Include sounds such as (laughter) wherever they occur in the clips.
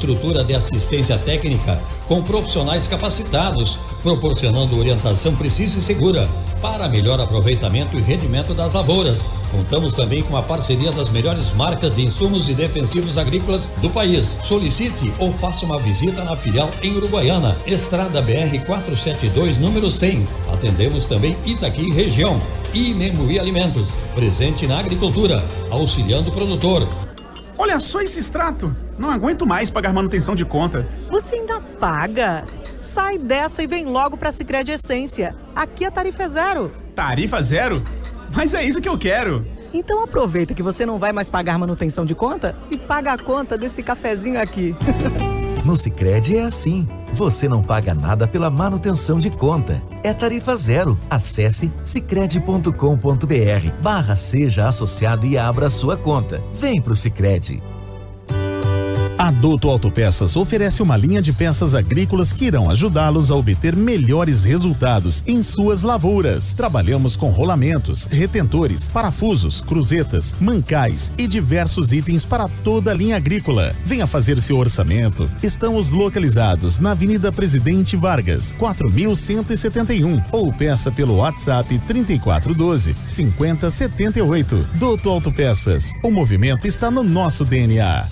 estrutura de assistência técnica com profissionais capacitados, proporcionando orientação precisa e segura para melhor aproveitamento e rendimento das lavouras. Contamos também com a parceria das melhores marcas de insumos e defensivos agrícolas do país. Solicite ou faça uma visita na filial em Uruguaiana, Estrada BR 472, número 100. Atendemos também Itaqui região. E Memui Alimentos, presente na agricultura, auxiliando o produtor. Olha só esse extrato. Não aguento mais pagar manutenção de conta. Você ainda paga? Sai dessa e vem logo para Sicredi Essência. Aqui a tarifa é zero. Tarifa zero? Mas é isso que eu quero. Então aproveita que você não vai mais pagar manutenção de conta e paga a conta desse cafezinho aqui. (laughs) No Sicredi é assim. Você não paga nada pela manutenção de conta. É tarifa zero. Acesse sicredi.com.br barra seja associado e abra sua conta. Vem pro Sicredi. Adulto Autopeças oferece uma linha de peças agrícolas que irão ajudá-los a obter melhores resultados em suas lavouras. Trabalhamos com rolamentos, retentores, parafusos, cruzetas, mancais e diversos itens para toda a linha agrícola. Venha fazer seu orçamento. Estamos localizados na Avenida Presidente Vargas, 4171 ou peça pelo WhatsApp 3412 5078. Doutor Autopeças, o movimento está no nosso DNA.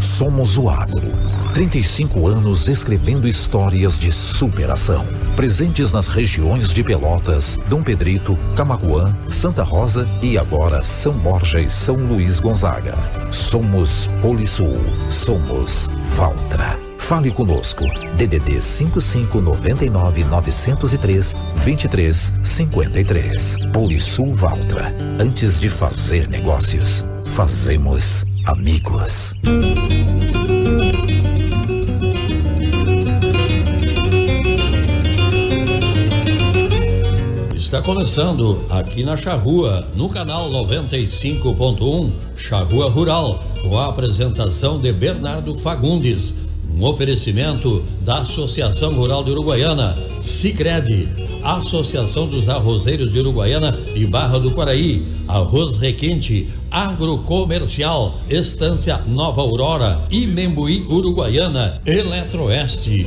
Somos o Agro. 35 anos escrevendo histórias de superação. Presentes nas regiões de Pelotas, Dom Pedrito, Camacuã, Santa Rosa e agora São Borja e São Luís Gonzaga. Somos Polisul. Somos Valtra. Fale conosco. DDD 5599 903 23 53. Polisul Valtra. Antes de fazer negócios, fazemos amigos. Está começando aqui na Charrua, no canal 95.1 Charrua Rural, com a apresentação de Bernardo Fagundes. Um oferecimento da Associação Rural de Uruguaiana, Sicredi, Associação dos Arrozeiros de Uruguaiana e Barra do Quaraí, Arroz Requinte, Agrocomercial, Estância Nova Aurora e Membuí Uruguaiana, Eletroeste.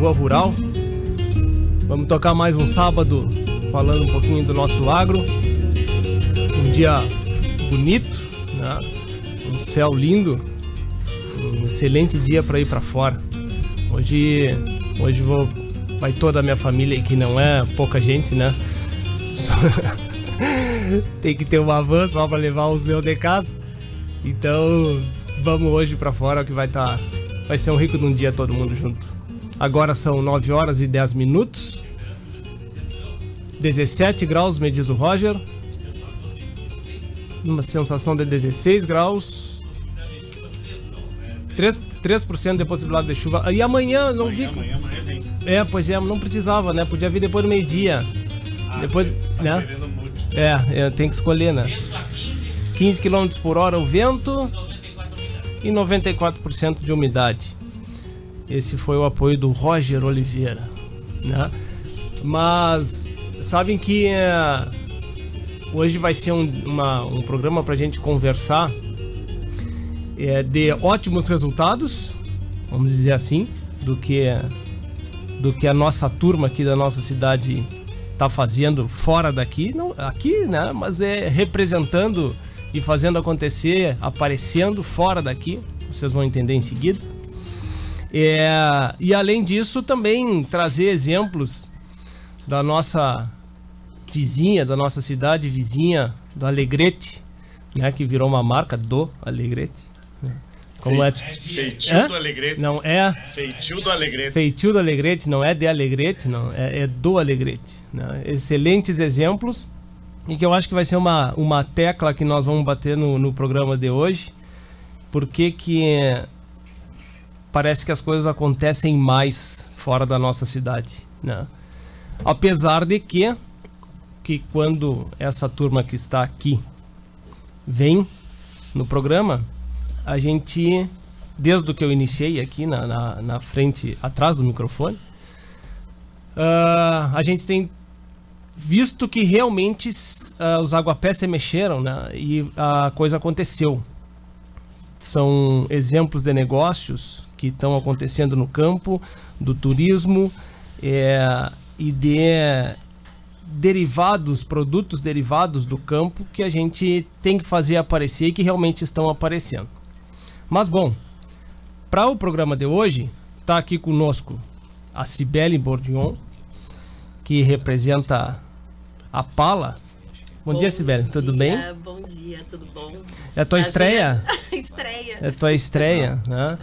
Charrua Rural. Vamos tocar mais um sábado falando um pouquinho do nosso agro. Um dia bonito, né? um céu lindo, um excelente dia para ir para fora. Hoje, hoje vou, vai toda a minha família, que não é pouca gente, né? (laughs) Só- Tem que ter uma van só para levar os meus de casa. Então, vamos hoje pra fora que vai estar vai ser um rico de um dia todo mundo junto. Agora são 9 horas e 10 minutos. 17 graus, me diz o Roger. Uma sensação de 16 graus. 3%, 3 de possibilidade de chuva. E amanhã não vi. É, pois é, não precisava, né? Podia vir depois do meio-dia. depois, né? É, é, tem que escolher, né? 15 km por hora o vento e 94% de umidade. Esse foi o apoio do Roger Oliveira, né? Mas sabem que é, hoje vai ser um, uma, um programa para a gente conversar é, de ótimos resultados, vamos dizer assim, do que do que a nossa turma aqui da nossa cidade está fazendo fora daqui, não aqui, né? Mas é representando e fazendo acontecer, aparecendo fora daqui. Vocês vão entender em seguida. É, e além disso, também trazer exemplos da nossa vizinha, da nossa cidade vizinha, do Alegrete, né, que virou uma marca do Alegrete. Né. Como é? Feitio é? do Alegrete. Não é? Feitio do Alegrete. Feitio do Alegrete, não é de Alegrete, não, é, é do Alegrete. Né? Excelentes exemplos e que eu acho que vai ser uma, uma tecla que nós vamos bater no, no programa de hoje. Porque que parece que as coisas acontecem mais fora da nossa cidade, né? Apesar de que que quando essa turma que está aqui vem no programa, a gente, desde que eu iniciei aqui na, na, na frente, atrás do microfone, uh, a gente tem visto que realmente uh, os aguapés se mexeram né, e a coisa aconteceu. São exemplos de negócios que estão acontecendo no campo, do turismo é, e de derivados, produtos derivados do campo que a gente tem que fazer aparecer e que realmente estão aparecendo. Mas bom, para o programa de hoje, está aqui conosco a Cibele Bordion, que representa a Pala Bom, bom dia, Sibeli. Tudo bem? Bom dia, tudo bom? É a tua Prazer. estreia? (laughs) estreia. É a tua estreia, né?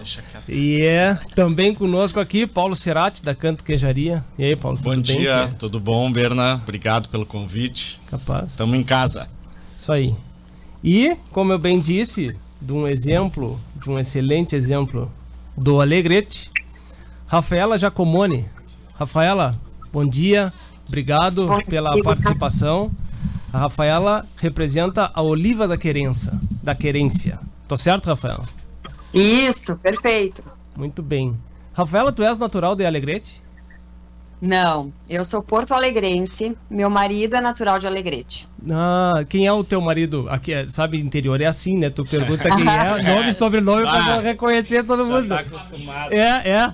E é também conosco aqui Paulo Cerati, da Canto Queijaria. E aí, Paulo, bom tudo dia, bem? Bom dia, tudo bom, Berna? Obrigado pelo convite. Capaz. Estamos em casa. Isso aí. E, como eu bem disse, de um exemplo, de um excelente exemplo do Alegrete, Rafaela Giacomoni. Rafaela, bom dia. Obrigado pela participação. A Rafaela representa a oliva da querença, da querência. Tô certo, Rafaela? Isso, perfeito. Muito bem. Rafaela, tu és natural de Alegrete? Não, eu sou porto alegrense, meu marido é natural de Alegrete. Ah, quem é o teu marido? Aqui, é, sabe, interior é assim, né? Tu pergunta quem é, (laughs) nome e sobrenome ah, pra reconhecer todo mundo. Tá acostumado. É, é.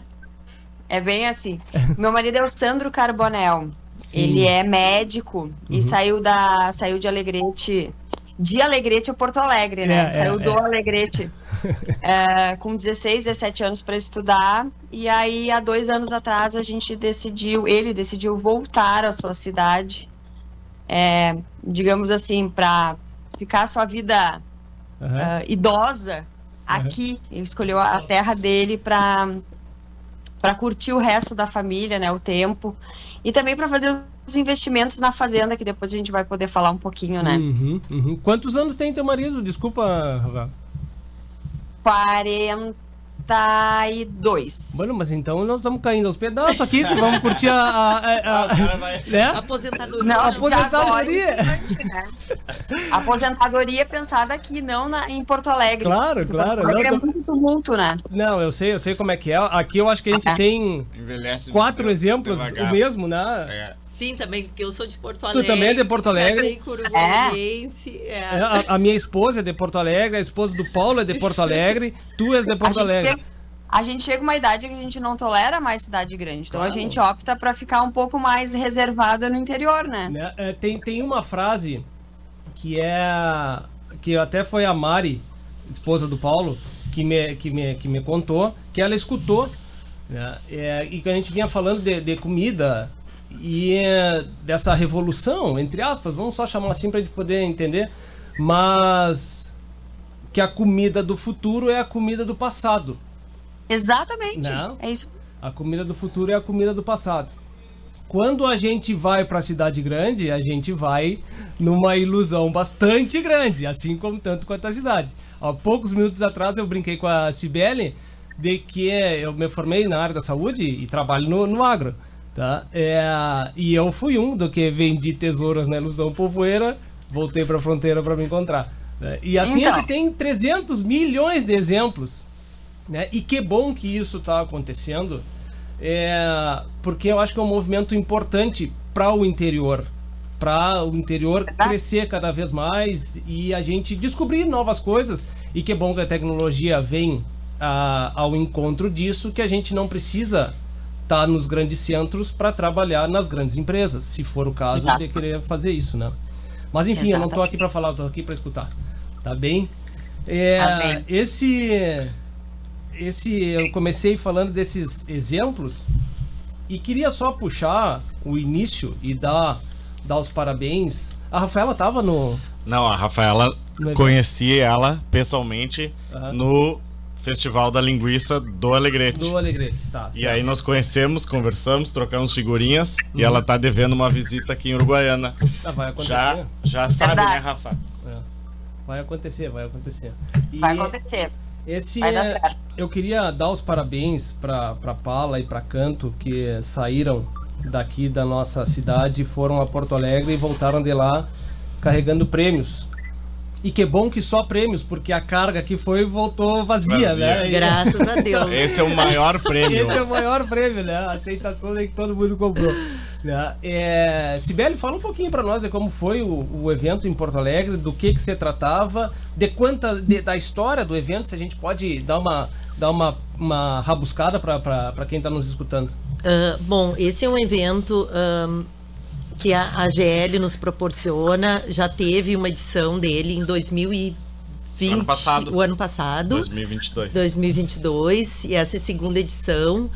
É bem assim. meu marido é o Sandro Carbonel. Sim. Ele é médico uhum. e saiu da saiu de Alegrete de Alegrete a Porto Alegre, né? É, saiu é, do é. Alegrete (laughs) é, com 16, 17 anos para estudar e aí há dois anos atrás a gente decidiu, ele decidiu voltar à sua cidade, é, digamos assim, para ficar a sua vida uhum. uh, idosa aqui. Uhum. Ele escolheu a terra dele para para curtir o resto da família, né? O tempo e também para fazer os investimentos na fazenda, que depois a gente vai poder falar um pouquinho, né? Uhum, uhum. Quantos anos tem teu marido? Desculpa, Rafa. 40 32. Bueno, mas então nós estamos caindo aos pedaços aqui, se vamos curtir a. a, a, (laughs) a né? Aposentadoria. Não, aposentadoria. né? Aposentadoria pensada aqui, não na, em Porto Alegre. Claro, claro. Não, é tô... muito tumulto, né? Não, eu sei, eu sei como é que é. Aqui eu acho que a gente é. tem Envelhece quatro exemplos, devagar. o mesmo, né? É. Sim, também, porque eu sou de Porto Alegre. Tu também é de Porto Alegre? É. é. A, a, minha esposa é de Porto Alegre, a esposa do Paulo é de Porto Alegre, (laughs) tu és de Porto Alegre. Chega, a gente chega uma idade que a gente não tolera mais cidade grande, então claro. a gente opta para ficar um pouco mais reservado no interior, né? né? É, tem, tem uma frase que é que até foi a Mari, esposa do Paulo, que me, que me, que me contou, que ela escutou, né? É, e que a gente vinha falando de, de comida e é, dessa revolução, entre aspas, vamos só chamar assim para a gente poder entender, mas que a comida do futuro é a comida do passado. Exatamente. Não, é isso. A comida do futuro é a comida do passado. Quando a gente vai para a cidade grande, a gente vai numa ilusão bastante grande, assim como tanto quanto a cidade. Há poucos minutos atrás eu brinquei com a Cibele de que eu me formei na área da saúde e trabalho no, no agro. Tá? É, e eu fui um do que vendi tesouros na ilusão povoeira, voltei para a fronteira para me encontrar. Né? E assim então. a gente tem 300 milhões de exemplos. Né? E que bom que isso está acontecendo, é, porque eu acho que é um movimento importante para o interior, para o interior crescer cada vez mais e a gente descobrir novas coisas. E que bom que a tecnologia vem ah, ao encontro disso, que a gente não precisa estar nos grandes centros para trabalhar nas grandes empresas, se for o caso Exato. de querer fazer isso, né? Mas enfim, eu não estou aqui para falar, eu tô aqui para escutar. Tá bem? É, Tá. Esse esse eu comecei falando desses exemplos e queria só puxar o início e dar dar os parabéns. A Rafaela tava no Não, a Rafaela, conheci ela pessoalmente Aham. no Festival da Linguiça do Alegrete. do Alegrete, tá? E certo. aí nós conhecemos, conversamos, trocamos figurinhas e Uhum. ela tá devendo uma visita aqui em Uruguaiana. Ah, vai acontecer. Já, já sabe, Verdade. né, Rafa? É. Vai acontecer, vai acontecer. E Vai acontecer. Esse Vai dar é- certo. eu queria dar os parabéns para para Pala e para Canto que saíram daqui da nossa cidade, foram a Porto Alegre e voltaram de lá carregando prêmios. E que bom que só prêmios, porque a carga que foi voltou vazia, Vazia. né? Graças a (laughs) Deus. Esse é o maior prêmio. Esse é o maior prêmio, né? A aceitação é que todo mundo comprou. Né? É, Sibeli, fala um pouquinho para nós de como foi o, o evento em Porto Alegre, do que que se tratava, de quanta de- da história do evento, se a gente pode dar uma dar uma, uma rabuscada para quem está nos escutando. Ah, bom, esse é um evento que a AGL nos proporciona. Já teve uma edição dele em 2020. Ano passado. O ano passado. 2022. 2022. E essa é a segunda edição.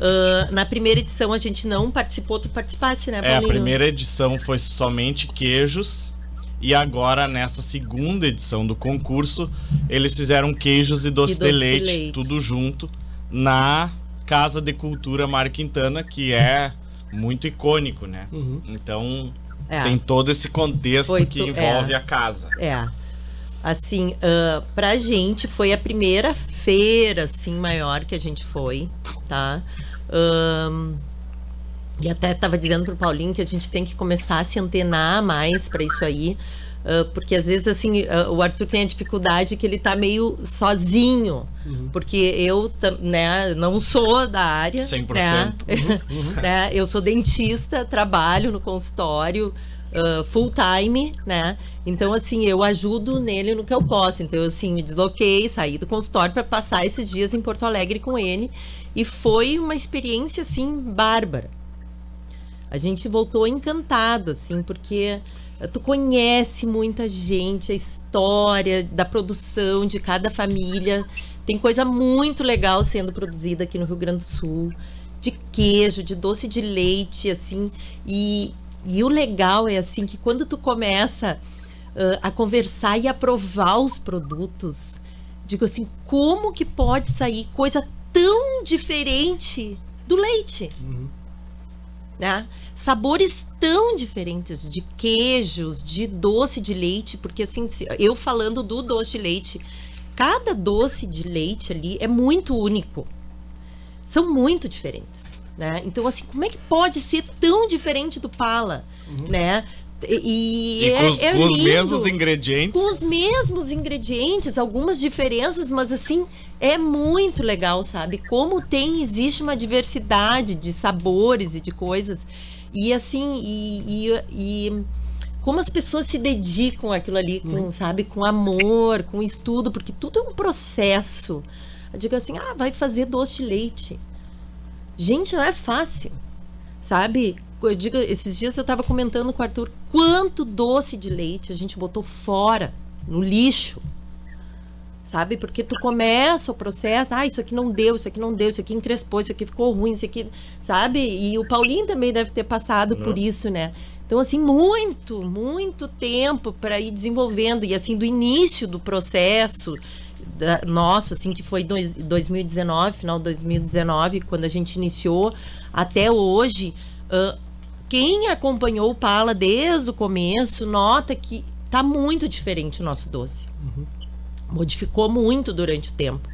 Ah, na primeira edição a gente não participou. Tu participaste, né, É, a Paulinho? primeira edição foi somente queijos. E agora, nessa segunda edição do concurso, eles fizeram queijos e doce, E doce de, de leite, leite. tudo junto, na Casa de Cultura Mário Quintana, que é muito icônico, né? Uhum. Então, É. tem todo esse contexto Foi que tu- envolve é. a casa. É. Assim, ah, pra gente foi a primeira feira, assim, maior que a gente foi, tá? Ahn, e até tava dizendo pro Paulinho que a gente tem que começar a se antenar mais pra isso aí. Ah, porque às vezes, assim, ah, o Arthur tem a dificuldade que ele tá meio sozinho. Uhum. Porque eu, né, não sou da área. 100%. Né? Uhum. (laughs) né? Eu sou dentista, trabalho no consultório ah, full time, né? Então, assim, eu ajudo nele no que eu posso. Então, eu, assim, me desloquei, saí do consultório para passar esses dias em Porto Alegre com ele. E foi uma experiência, assim, bárbara. A gente voltou encantado, assim, porque tu conhece muita gente, a história da produção de cada família. Tem coisa muito legal sendo produzida aqui no Rio Grande do Sul, de queijo, de doce de leite, assim. E, e o legal é assim que quando tu começa ãh, a conversar e a provar os produtos, digo assim, como que pode sair coisa tão diferente do leite? Uhum. Né? Sabores tão diferentes de queijos, de doce de leite, porque assim, eu falando do doce de leite, cada doce de leite ali é muito único. São muito diferentes, né? Então assim, como é que pode ser tão diferente do pala, né? E, E é, com os, é com os lindo mesmos ingredientes. com os mesmos ingredientes, algumas diferenças, mas assim, é muito legal, sabe? Como tem, existe uma diversidade de sabores e de coisas. E assim, e, e, e como as pessoas se dedicam àquilo ali, com, sabe, com amor, com estudo, porque tudo é um processo. Eu digo assim, ah, vai fazer doce de leite. Gente, não é fácil, sabe? Eu digo, esses dias eu estava comentando com o Arthur quanto doce de leite a gente botou fora, no lixo. Sabe? Porque tu começa o processo, ah, isso aqui não deu, isso aqui não deu, isso aqui encrespou, isso aqui ficou ruim, isso aqui, sabe? E o Paulinho também deve ter passado por Né? isso, né? Então, assim, muito, muito tempo para ir desenvolvendo. E, assim, do início do processo da- nosso, assim, que foi dois- 2019, final de 2019, quando a gente iniciou, até hoje, ah, quem acompanhou o Pala desde o começo nota que tá muito diferente o nosso doce. Modificou muito durante o tempo.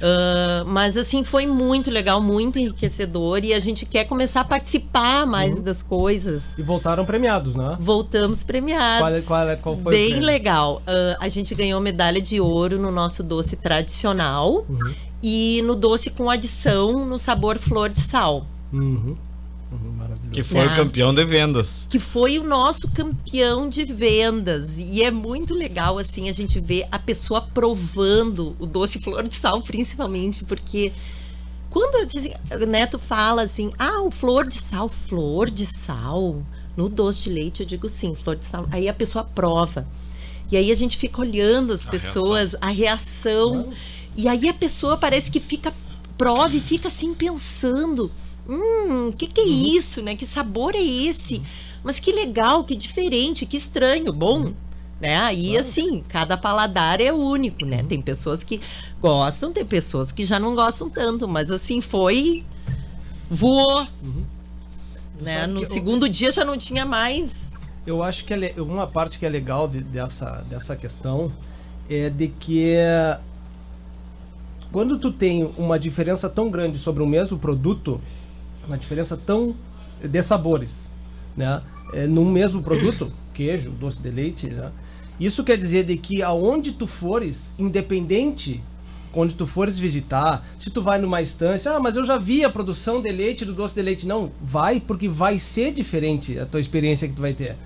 Ah, mas assim foi muito legal, muito enriquecedor e a gente quer começar a participar mais das coisas. E voltaram premiados, né? Voltamos premiados. Qual, é- qual, é- qual foi Bem legal. Ah, a gente ganhou medalha de ouro no nosso doce tradicional Uhum. e no doce com adição no sabor flor de sal. Uhum. Que foi o Né? campeão de vendas. que foi o nosso campeão de vendas. E é muito legal, assim, a gente ver a pessoa provando o doce flor de sal, principalmente, porque quando o Neto fala assim, ah, o flor de sal, flor de sal, no doce de leite, eu digo sim, flor de sal. Aí a pessoa prova. E aí a gente fica olhando as A pessoas, a reação. E aí a pessoa parece que fica prova e fica assim pensando. Hum, o que, que é isso, né? Que sabor é esse? Mas que legal, que diferente, que estranho, bom. Né? Aí, assim, cada paladar é único, né? Tem pessoas que gostam, tem pessoas que já não gostam tanto, mas assim, foi. voou. Né? sabe No eu- segundo dia já não tinha mais. Eu acho que é uma parte que é legal de- dessa, dessa questão é de que quando tu tem uma diferença tão grande sobre o mesmo produto, uma diferença tão de sabores, né? É, num mesmo produto, (clears throat) queijo, doce de leite, né? Isso quer dizer de que aonde tu fores, independente quando tu fores visitar, se tu vai numa estância, ah, mas eu já vi a produção de leite do doce de leite. Não, vai porque vai ser diferente a tua experiência que tu vai ter.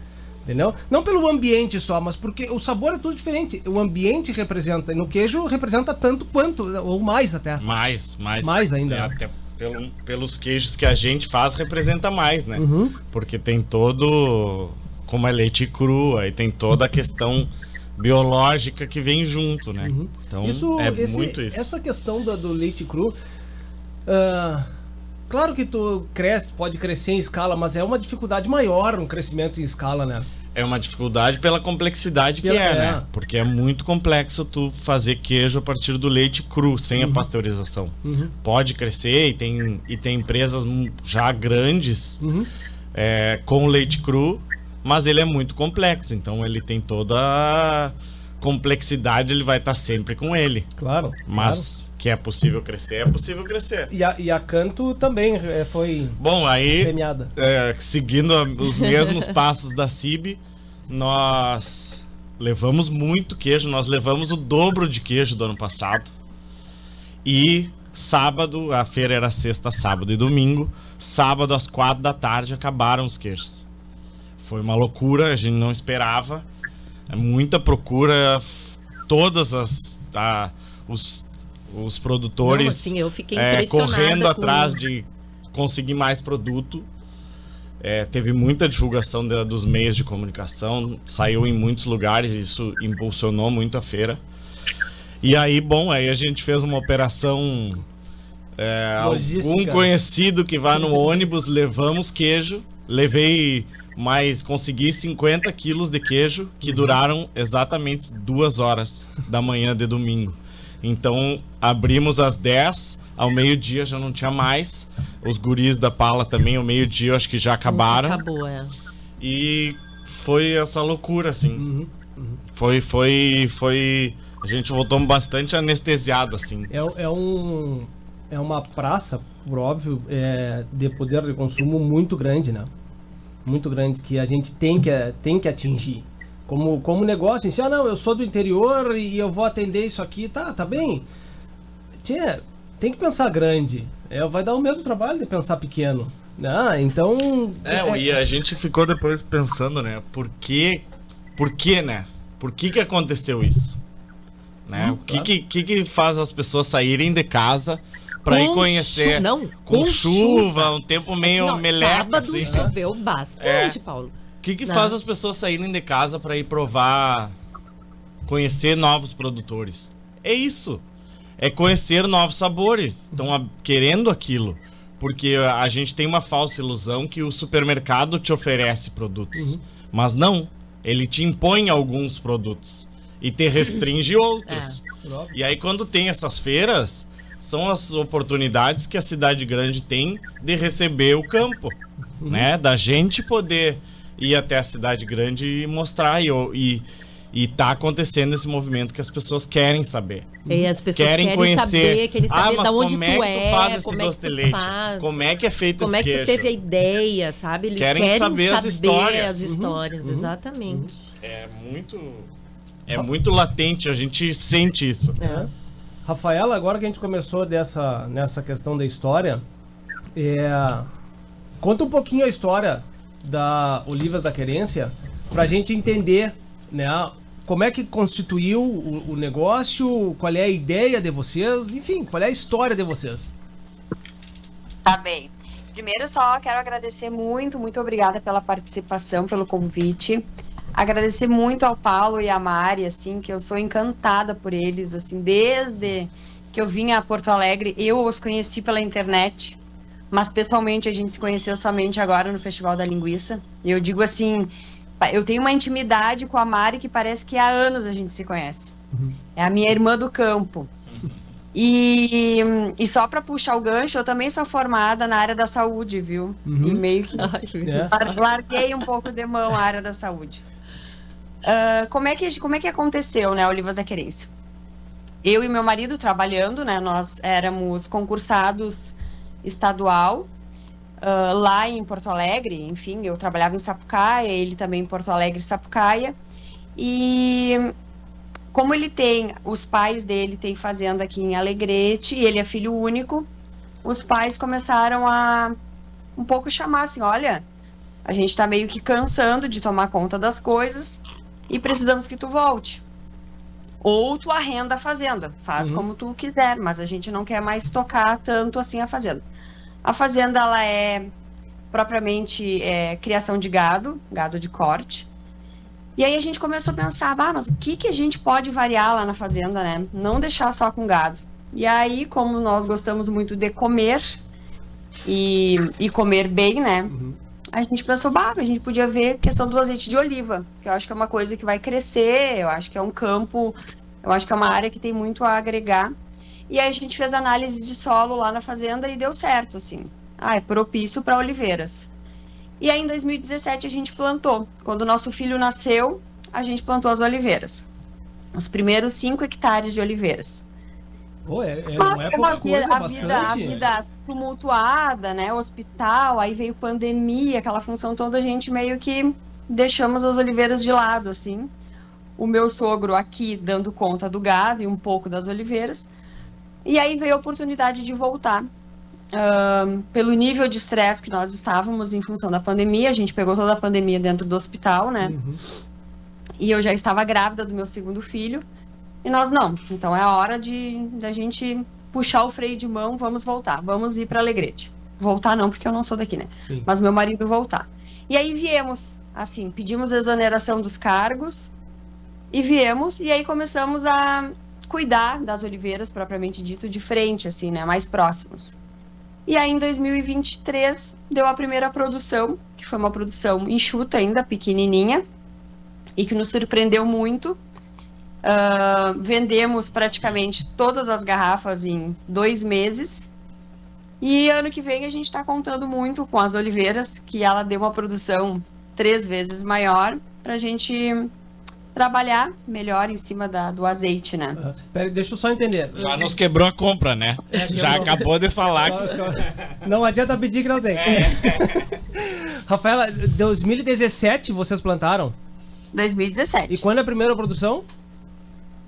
Entendeu? Não pelo ambiente só, mas porque o sabor é tudo diferente. O ambiente representa, e no queijo representa tanto quanto, ou mais até. Mais, mais. Mais ainda, É, né? até pelo- pelos queijos que a gente faz, representa mais, né? Uhum. Porque tem todo. Como é leite cru, aí tem toda a questão biológica que vem junto, né? Então Uhum. Isso, é esse- muito isso. Essa questão do, do leite cru. ah, claro que tu cresce, pode crescer em escala, mas é uma dificuldade maior um crescimento em escala, né? É uma dificuldade pela complexidade que é, é. né? Porque é muito complexo tu fazer queijo a partir do leite cru, sem Uhum. a pasteurização. Uhum. Pode crescer e tem, e tem empresas já grandes Uhum. é, com leite cru, mas ele é muito complexo, então ele tem toda a complexidade, ele vai estar sempre com ele. Claro. Mas que é possível crescer, é possível crescer. E a, e a Canto também é, foi Bom, aí premiada. é, seguindo os mesmos passos da CIB, nós levamos muito queijo, nós levamos o dobro de queijo do ano passado. E sábado, a feira era sexta, sábado e domingo. Sábado, às quatro da tarde, acabaram os queijos. Foi uma loucura, a gente não esperava. É muita procura, todas as. tá, os, os produtores Não, assim, eu fiquei é, correndo com- atrás de conseguir mais produto. É, teve muita divulgação da- dos meios de comunicação, saiu em muitos lugares, isso impulsionou muito a feira. E aí, bom, aí a gente fez uma operação. É, Logística. um conhecido que vai no ônibus, levamos queijo, levei mais, consegui 50 quilos de queijo que duraram exatamente duas horas da manhã de domingo. Então abrimos às 10, ao meio-dia já não tinha mais. Os guris da pala também, ao meio-dia acho que já acabaram. Acabou, é. E foi essa loucura, assim. Uhum. Foi, foi, foi. A gente voltou bastante anestesiado, assim. É, é um é uma praça, por óbvio, é, de poder de consumo muito grande, né? Muito grande que a gente tem que tem que atingir. Como como negócio, em si, ah, não, eu sou do interior e eu vou atender isso aqui, tá, tá bem. Tia, tem que pensar grande. É, vai dar o mesmo trabalho de pensar pequeno. Ah, então É, e a gente ficou depois pensando, né? Por que, por que, né? Por que que aconteceu isso? Né? Hum, o que, claro. que, que que faz as pessoas saírem de casa pra ir conhecer? chu- não, com, com chuva, chuva. um tempo meio Assim, ó, meleca, Sábado assim. choveu bastante, Paulo. O que que Não. faz as pessoas saírem de casa pra ir provar, conhecer novos produtores? É isso. É conhecer novos sabores. Estão querendo aquilo. Porque a gente tem uma falsa ilusão que o supermercado te oferece produtos. Mas não. Ele te impõe alguns produtos. E te restringe outros. É. E aí, quando tem essas feiras, são as oportunidades que a cidade grande tem de receber o campo, né? Da gente poder ir até a cidade grande e mostrar e, e, e tá acontecendo esse movimento que as pessoas querem saber. E as pessoas querem, querem conhecer. saber, querem saber ah, mas da onde como tu é que tu é, faz esse como é que faz. Como é que é feito Como é esse que tu queijo? teve a ideia, sabe? Eles Querem querem, saber as histórias. as Uhum, histórias, uhum, exatamente. É muito é muito latente, a gente sente isso. É. Rafaela, agora que a gente começou dessa, nessa questão da história, é, Conta um pouquinho a história da Olivas da Querência pra gente entender, né? Como é que constituiu o, o negócio, qual é a ideia de vocês, enfim, qual é a história de vocês. Tá bem. Primeiro só quero agradecer muito, muito obrigada pela participação, pelo convite. Agradecer muito ao Paulo e à Mari, assim, que eu sou encantada por eles, assim, desde que eu vim a Porto Alegre, eu os conheci pela internet, mas pessoalmente a gente se conheceu somente agora no Festival da Linguiça. Eu digo assim, eu tenho uma intimidade com a Mari que parece que há anos a gente se conhece. Uhum. É a minha irmã do campo. E, e só para puxar o gancho, eu também sou formada na área da saúde, viu? Uhum. E meio que Ai, larguei um pouco de mão a área da saúde. Uh, como, é que, como é que aconteceu, né, Olivas da Querência? Eu e meu marido trabalhando, né, nós éramos concursados estadual uh, lá em Porto Alegre, enfim, eu trabalhava em Sapucaia, ele também em Porto Alegre, Sapucaia, e como ele tem, os pais dele têm fazenda aqui em Alegrete, e ele é filho único, os pais começaram a um pouco chamar assim, olha, a gente está meio que cansando de tomar conta das coisas e precisamos que tu volte. Ou tu arrenda a fazenda, faz uhum. como tu quiser, mas a gente não quer mais tocar tanto assim a fazenda. A fazenda ela é propriamente é, criação de gado, gado de corte. E aí a gente começou a pensar, ah, mas o que, que a gente pode variar lá na fazenda, né? Não deixar só com gado. E aí, como nós gostamos muito de comer e, e comer bem, né? Uhum. A gente pensou, bah, a gente podia ver questão do azeite de oliva, que eu acho que é uma coisa que vai crescer, eu acho que é um campo, eu acho que é uma área que tem muito a agregar. E aí a gente fez análise de solo lá na fazenda e deu certo, assim. Ah, é propício para oliveiras. E aí em 2017 a gente plantou. Quando o nosso filho nasceu, a gente plantou as oliveiras. Os primeiros 5 hectares de oliveiras. Pô, é, é, não é pouca coisa, a bastante. Vida, a vida tumultuada, né? Hospital, aí veio pandemia, aquela função toda, a gente meio que deixamos as oliveiras de lado, assim. O meu sogro aqui dando conta do gado e um pouco das oliveiras. E aí veio a oportunidade de voltar. Uh, pelo nível de estresse que nós estávamos em função da pandemia, a gente pegou toda a pandemia dentro do hospital, né? Uhum. E eu já estava grávida do meu segundo filho. E nós não. Então é a hora de da gente puxar o freio de mão, vamos voltar, vamos ir para Alegrete. Voltar não, porque eu não sou daqui, né? Sim. Mas meu marido voltar. E aí viemos, assim, pedimos exoneração dos cargos e viemos e aí começamos a cuidar das oliveiras, propriamente dito, de frente, assim, né? Mais próximos. E aí, em 2023, deu a primeira produção, que foi uma produção enxuta ainda, pequenininha, e que nos surpreendeu muito. Uh, vendemos praticamente todas as garrafas em dois meses. E ano que vem a gente está contando muito com as oliveiras, que ela deu uma produção três vezes maior, para a gente trabalhar melhor em cima da, do azeite, né? Uhum. Pera, deixa eu só entender. Já nos quebrou a compra, né? É, Já acabou de falar. Não adianta pedir que não tem. É. (laughs) Rafaela, 2017 vocês plantaram? 2017. E quando é a primeira produção?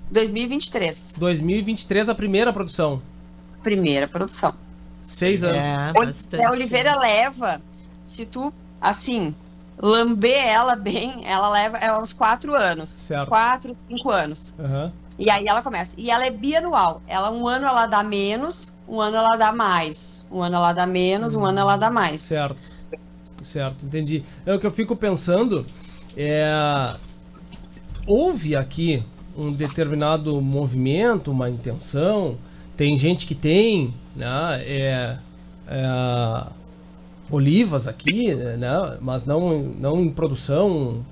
2023. 2023 a primeira produção. Primeira produção. Seis anos. É, bastante. A Oliveira leva, se tu, assim, lamber ela bem, ela leva é uns quatro anos. Certo. Quatro, cinco anos. Uhum. E aí ela começa. E ela é bianual. Ela, um ano ela dá menos, um ano ela dá mais. Um ano ela dá menos, um ano ela dá mais. Certo. Certo, entendi. É o que eu fico pensando é. Houve aqui um determinado movimento, uma intenção. Tem gente que tem, né? É, é olivas aqui, né? Mas não, não em produção,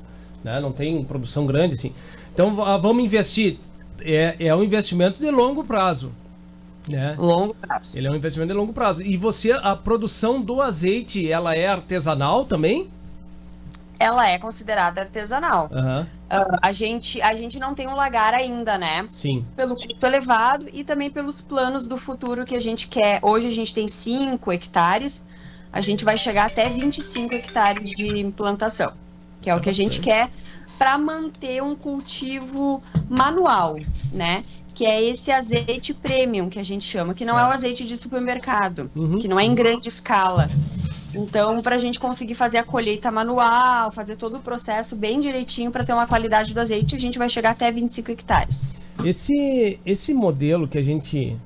né? Não tem produção grande assim. Então vamos investir. É, é um investimento de longo prazo. Né? Longo prazo. Ele é um investimento de longo prazo. E você, a produção do azeite, ela é artesanal também? Ela é considerada artesanal. Uhum. Uh, a, gente, a gente não tem um lagar ainda, né? Sim. Pelo custo elevado e também pelos planos do futuro que a gente quer. Hoje a gente tem 5 hectares a gente vai chegar até 25 hectares de implantação, que é o que a gente quer para manter um cultivo manual, né? Que é esse azeite premium que a gente chama, que não é o azeite de supermercado, uhum. que não é em grande escala. Então, para a gente conseguir fazer a colheita manual, fazer todo o processo bem direitinho para ter uma qualidade do azeite, a gente vai chegar até 25 hectares. Esse, esse modelo que a gente,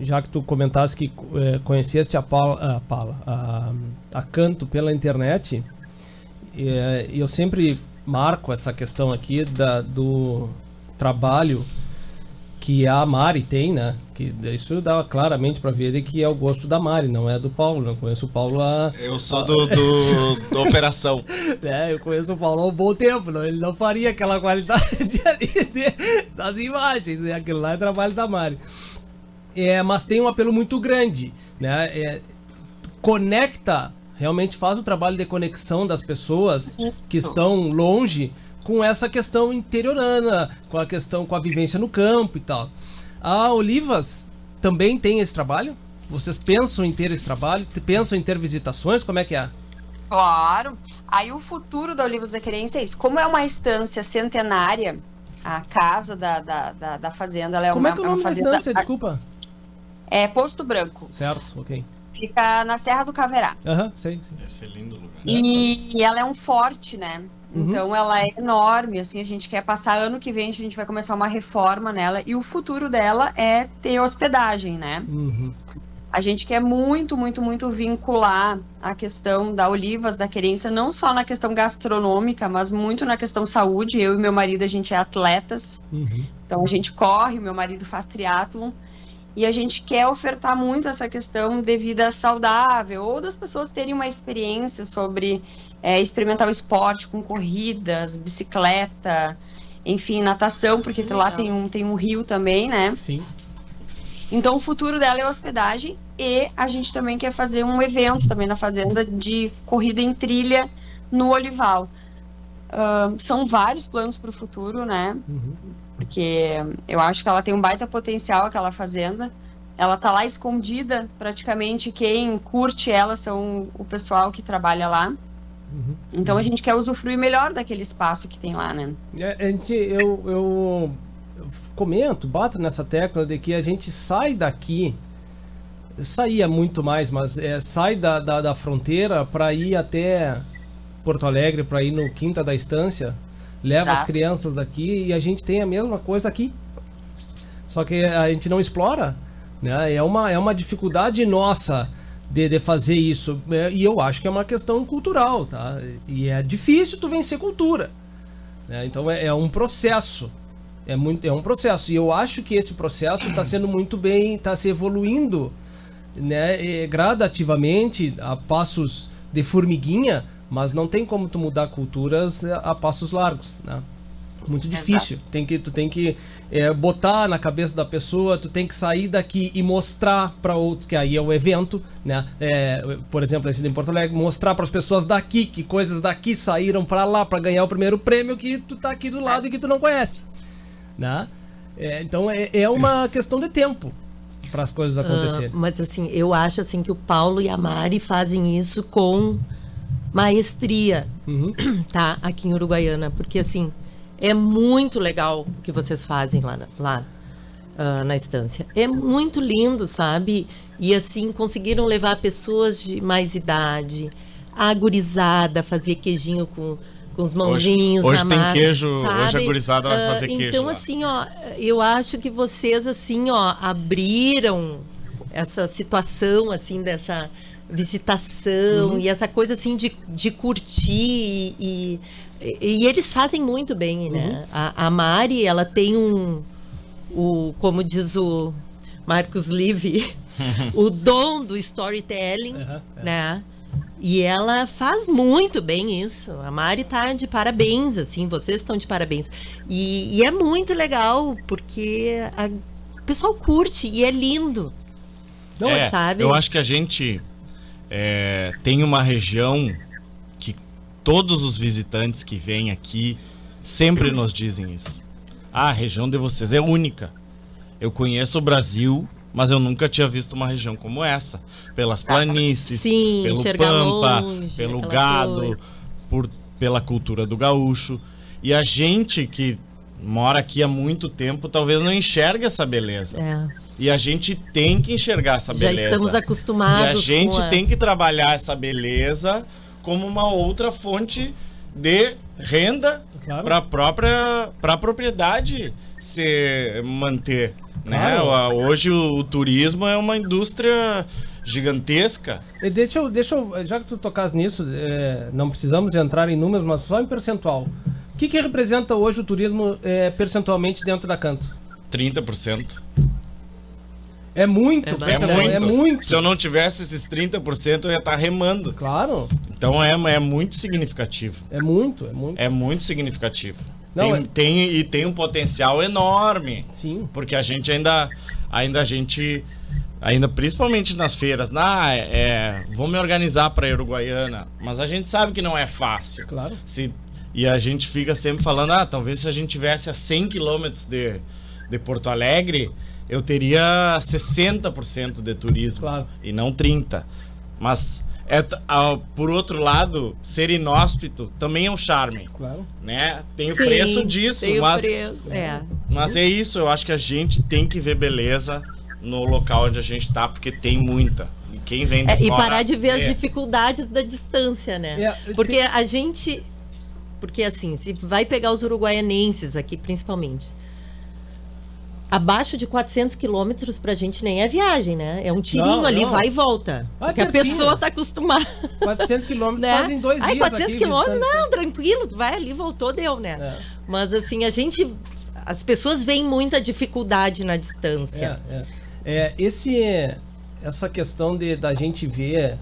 já que tu comentaste que é, conheceste a Paula, a, Paula a, a, Canto pela internet, é, eu sempre marco essa questão aqui da, do trabalho que a Mari tem, né? Que isso dá claramente para ver que é o gosto da Mari, não é do Paulo. Não conheço o Paulo há. Eu sou do, do, do Operação. (laughs) É, eu conheço o Paulo há um bom tempo. Não, ele não faria aquela qualidade (laughs) ali de, das imagens. Né? Aquilo lá é trabalho da Mari. É, mas tem um apelo muito grande, né? É, conecta, realmente faz o trabalho de conexão das pessoas que estão longe com essa questão interiorana, com a questão com a vivência no campo e tal. A Olivas também tem esse trabalho? Vocês pensam em ter esse trabalho? Pensam em ter visitações? Como é que é? Claro. Aí o futuro da Olivas da Querência é isso. Como é uma estância centenária, a casa da, da, da, da fazenda, ela é Como uma é que é o nome da estância? Desculpa. É Posto Branco. Certo, ok. Fica na Serra do Caverá. Aham, uhum, sei, sei. Deve ser lindo o lugar. E ela é um forte, né? Uhum. Então ela é enorme, assim, a gente quer passar ano que vem, a gente vai começar uma reforma nela e o futuro dela é ter hospedagem, né? Uhum. A gente quer muito, muito, muito vincular a questão da Olivas, da querência, não só na questão gastronômica, mas muito na questão saúde. Eu e meu marido, a gente é atletas, uhum. então a gente corre, meu marido faz triatlon. E a gente quer ofertar muito essa questão de vida saudável, ou das pessoas terem uma experiência sobre é, experimentar o esporte com corridas, bicicleta, enfim, natação, porque Legal. lá tem um, tem um rio também, né? Sim. Então o futuro dela é hospedagem e a gente também quer fazer um evento também na fazenda de corrida em trilha no Olival. Uh, são vários planos para o futuro, né? Uhum. Porque eu acho que ela tem um baita potencial, aquela fazenda. Ela tá lá escondida, praticamente quem curte ela são o pessoal que trabalha lá. Uhum. Então a gente quer usufruir melhor daquele espaço que tem lá, né? É, a gente, eu, eu comento, bato nessa tecla de que a gente sai daqui, saía muito mais, mas é, sai da, da, da fronteira para ir até Porto Alegre, para ir no Quinta da Estância, leva Exato. as crianças daqui e a gente tem a mesma coisa aqui. Só que a gente não explora, né? É uma, é uma dificuldade nossa de, de fazer isso. É, e eu acho que é uma questão cultural, tá? E é difícil tu vencer cultura. Né? Então é, é, um processo. É, muito, é um processo. E eu acho que esse processo está sendo muito bem, está se evoluindo né, gradativamente, a passos de formiguinha, mas não tem como tu mudar culturas a passos largos, né? Muito difícil. Tem que, tu tem que é, botar na cabeça da pessoa, tu tem que sair daqui e mostrar para outros, que aí é o evento, né? É, por exemplo, esse em Porto Alegre, mostrar para as pessoas daqui que coisas daqui saíram para lá para ganhar o primeiro prêmio que tu tá aqui do lado e que tu não conhece, né? É, então é, é uma (laughs) questão de tempo para as coisas acontecerem. Uh, mas assim, eu acho assim que o Paulo e a Mari fazem isso com maestria, uhum. (clears throat) tá? Aqui em Uruguaiana, porque assim é muito legal o que vocês fazem lá, lá uh, na estância. É muito lindo, sabe? E assim conseguiram levar pessoas de mais idade, a gurizada, fazer queijinho com com os mãozinhos hoje, hoje na tem massa, queijo, sabe? hoje a gurizada vai fazer uh, queijo. Então lá. assim, ó, eu acho que vocês assim, ó, abriram essa situação assim dessa visitação uhum. e essa coisa assim de, de curtir e, e, e eles fazem muito bem, né? Uhum. A, a Mari, ela tem um o como diz o Marcos Live, (laughs) o dom do storytelling, Uhum, né? E ela faz muito bem isso. A Mari tá de parabéns, assim, vocês estão de parabéns. E, e é muito legal, porque a- o pessoal curte e é lindo. Não é, sabe? Eu acho que a gente é, tem uma região que todos os visitantes que vêm aqui sempre nos dizem isso. Ah, a região de vocês é única. Eu conheço o Brasil, mas eu nunca tinha visto uma região como essa. Pelas planícies, Sim, pelo pampa, longe, pelo gado, por, pela cultura do gaúcho. E a gente que mora aqui há muito tempo, talvez não enxergue essa beleza. É. E a gente tem que enxergar essa Já beleza. estamos acostumados E a gente com a- tem que trabalhar essa beleza como uma outra fonte de renda Claro. para a própria para a propriedade se manter. Né? Claro. Hoje o, o turismo é uma indústria gigantesca. E deixa eu, deixa eu, já que tu tocas nisso, é, não precisamos entrar em números, mas só em percentual. O que, que representa hoje o turismo é, percentualmente dentro da Canto? 30%. É muito, É É muito. é muito. Se eu não tivesse esses 30%, eu ia estar remando. Claro, Então é, é muito significativo. é muito, é muito. É muito significativo. Não, tem, é- tem- e tem um potencial enorme. Sim. Porque a gente ainda. Ainda a gente. Ainda principalmente nas feiras. Ah, é, é, vou me organizar para Uruguaiana. Mas a gente sabe que não é fácil. Claro. Se, e a gente fica sempre falando, ah, talvez se a gente tivesse a 100 quilômetros de, de Porto Alegre, eu teria 60% de turismo. Claro. E não 30%. Mas, é, ah, por outro lado, ser inóspito também é um charme. Claro. Né? Tem o Sim, preço disso, tem o mas, preço, é. mas é isso, eu acho que a gente tem que ver beleza no local onde a gente tá, porque tem muita. E quem vem de É, e fora parar de ver as vê. dificuldades da distância, né? É, Porque a gente. Porque assim, se vai pegar os uruguaianenses aqui, principalmente. Abaixo de 400 quilômetros pra gente nem é viagem, né? É um tirinho Não, ali, não. vai e volta. Ah, porque a pessoa tá acostumada, 400 quilômetros né? fazem dois Ai, dias 400 aqui quilômetros, não, tranquilo, vai ali, voltou, deu, né? É. Mas assim, a gente. As pessoas veem muita dificuldade na distância. É, é. É, esse, essa questão de da gente ver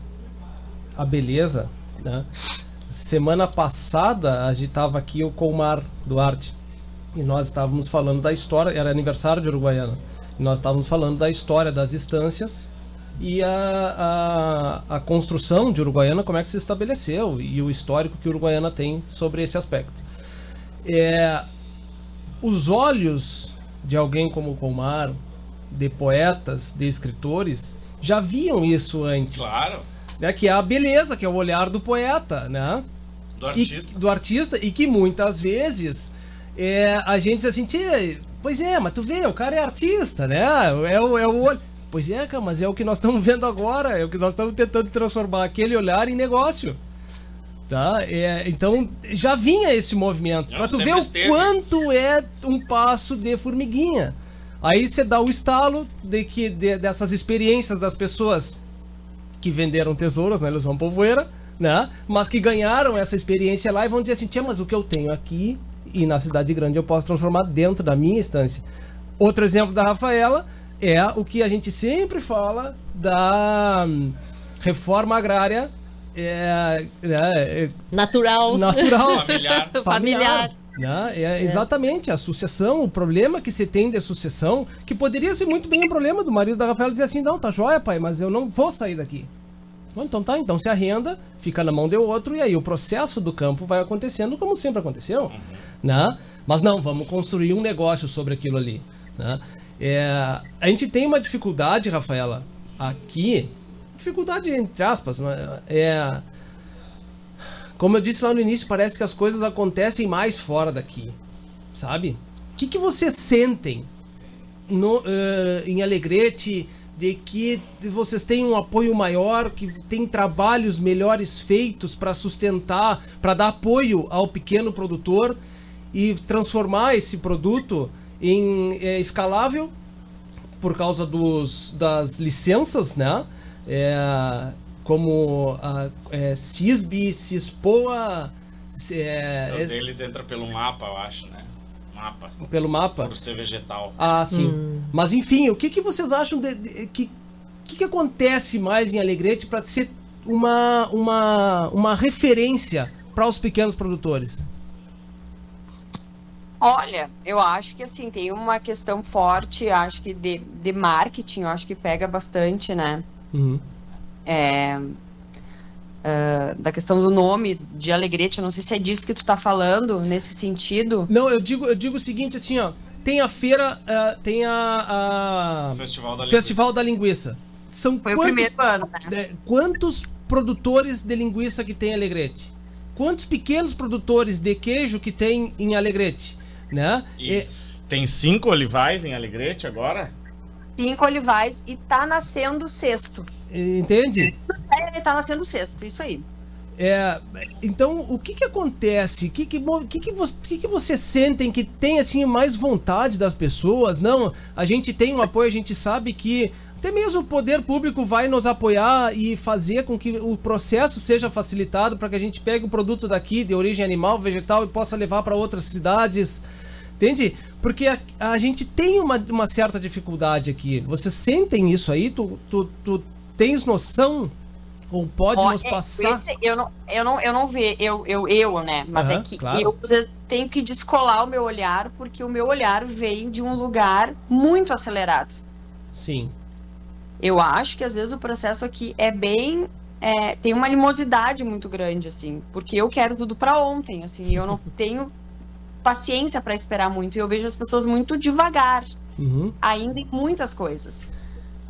a beleza, né? Semana passada a gente estava aqui o Colmar Duarte e nós estávamos falando da história, era aniversário de Uruguaiana, nós estávamos falando da história das estâncias e a, a, a construção de Uruguaiana, como é que se estabeleceu e o histórico que Uruguaiana tem sobre esse aspecto. É, os olhos de alguém como o Colmar, de poetas, de escritores, já viam isso antes. Claro, Né? Que é a beleza, que é o olhar do poeta, né? do E- artista. do artista, e que muitas vezes é, a gente diz assim, "Tchê, pois é, mas tu vê, o cara é artista, né? É o, é o olho. Pois é, cara, mas é o que nós estamos (laughs) vendo agora, é o que nós estamos tentando transformar aquele olhar em negócio. Tá? É, então já vinha esse movimento. Pra tu ver o esteve. quanto é um passo de formiguinha. Aí você dá o estalo de que de- dessas experiências das pessoas que venderam tesouros na ilusão povoeira, né? Mas que ganharam essa experiência lá e vão dizer assim, tia, mas o que eu tenho aqui e na cidade grande eu posso transformar dentro da minha estância. Outro exemplo da Rafaela é o que a gente sempre fala da hum, reforma agrária é, né, é, Natural. natural. (laughs) Familiar. Familiar. Né? É, Exatamente, a sucessão, o problema que se tem de sucessão, que poderia ser muito bem o problema do marido da Rafaela dizer assim, não, tá joia, pai, mas eu não vou sair daqui. Então tá, então se arrenda, fica na mão de outro, e aí o processo do campo vai acontecendo como sempre aconteceu. Né? Mas não, vamos construir um negócio sobre aquilo ali. Né? É, a gente tem uma dificuldade, Rafaela, aqui, dificuldade entre aspas, mas é como eu disse lá no início, parece que as coisas acontecem mais fora daqui, sabe? O que, que vocês sentem no, eh, em Alegrete de que vocês têm um apoio maior, que tem trabalhos melhores feitos para sustentar, para dar apoio ao pequeno produtor e transformar esse produto em eh, escalável por causa dos, das licenças, né? É, como a é, CISB, CISPOA, é, Então, es- deles entra pelo mapa, eu acho, né? Mapa. pelo mapa. Por ser vegetal. Ah, sim. Hum. Mas enfim, o que, que vocês acham de, de- que que, que acontece mais em Alegrete para ser uma, uma, uma referência para os pequenos produtores? Olha, eu acho que assim, tem uma questão forte, acho que de, de marketing, eu acho que pega bastante, né? Uhum. É, ah, da questão do nome de Alegrete, eu não sei se é disso que tu tá falando, nesse sentido. Não, eu digo, eu digo o seguinte, assim, ó. Tem a feira, ah, tem a, a Festival da Festival da Linguiça. São Foi o quantos, primeiro ano, né? é, quantos produtores de linguiça que tem em Alegrete? Quantos pequenos produtores de queijo que tem em Alegrete? né? E tem cinco olivais em Alegrete agora? Cinco olivais e tá nascendo o sexto. Entende? É, tá nascendo o sexto, isso aí. É, então, o que que acontece? O que que, que, que, você, que que você sentem que tem, assim, mais vontade das pessoas? Não, a gente tem um apoio, a gente sabe que até mesmo o poder público vai nos apoiar e fazer com que o processo seja facilitado para que a gente pegue o produto daqui, de origem animal, vegetal, e possa levar para outras cidades. Entende? Porque a, a, gente tem uma, uma certa dificuldade aqui. Vocês sentem isso aí? Tu, tu, tu tens noção? Ou pode Ó, nos é, passar? Eu não, eu não, eu não vejo, eu, eu, eu, né? Mas uhum, é que claro. eu tenho que descolar o meu olhar, porque o meu olhar veio de um lugar muito acelerado. Sim. Eu acho que às vezes o processo aqui é bem. É, tem uma limosidade muito grande, assim, porque eu quero tudo para ontem, assim, eu não (laughs) tenho paciência para esperar muito. E eu vejo as pessoas muito devagar, uhum. ainda em muitas coisas.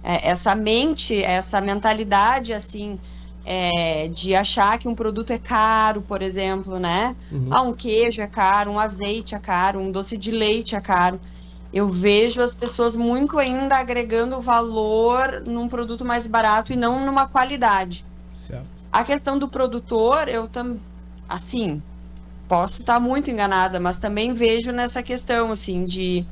É, essa mente, essa mentalidade, assim, é, de achar que um produto é caro, por exemplo, né? Uhum. Ah, um queijo é caro, um azeite é caro, um doce de leite é caro. Eu vejo as pessoas muito ainda agregando valor num produto mais barato e não numa qualidade. Certo. A questão do produtor, eu também, assim, posso estar muito enganada, mas também vejo nessa questão assim de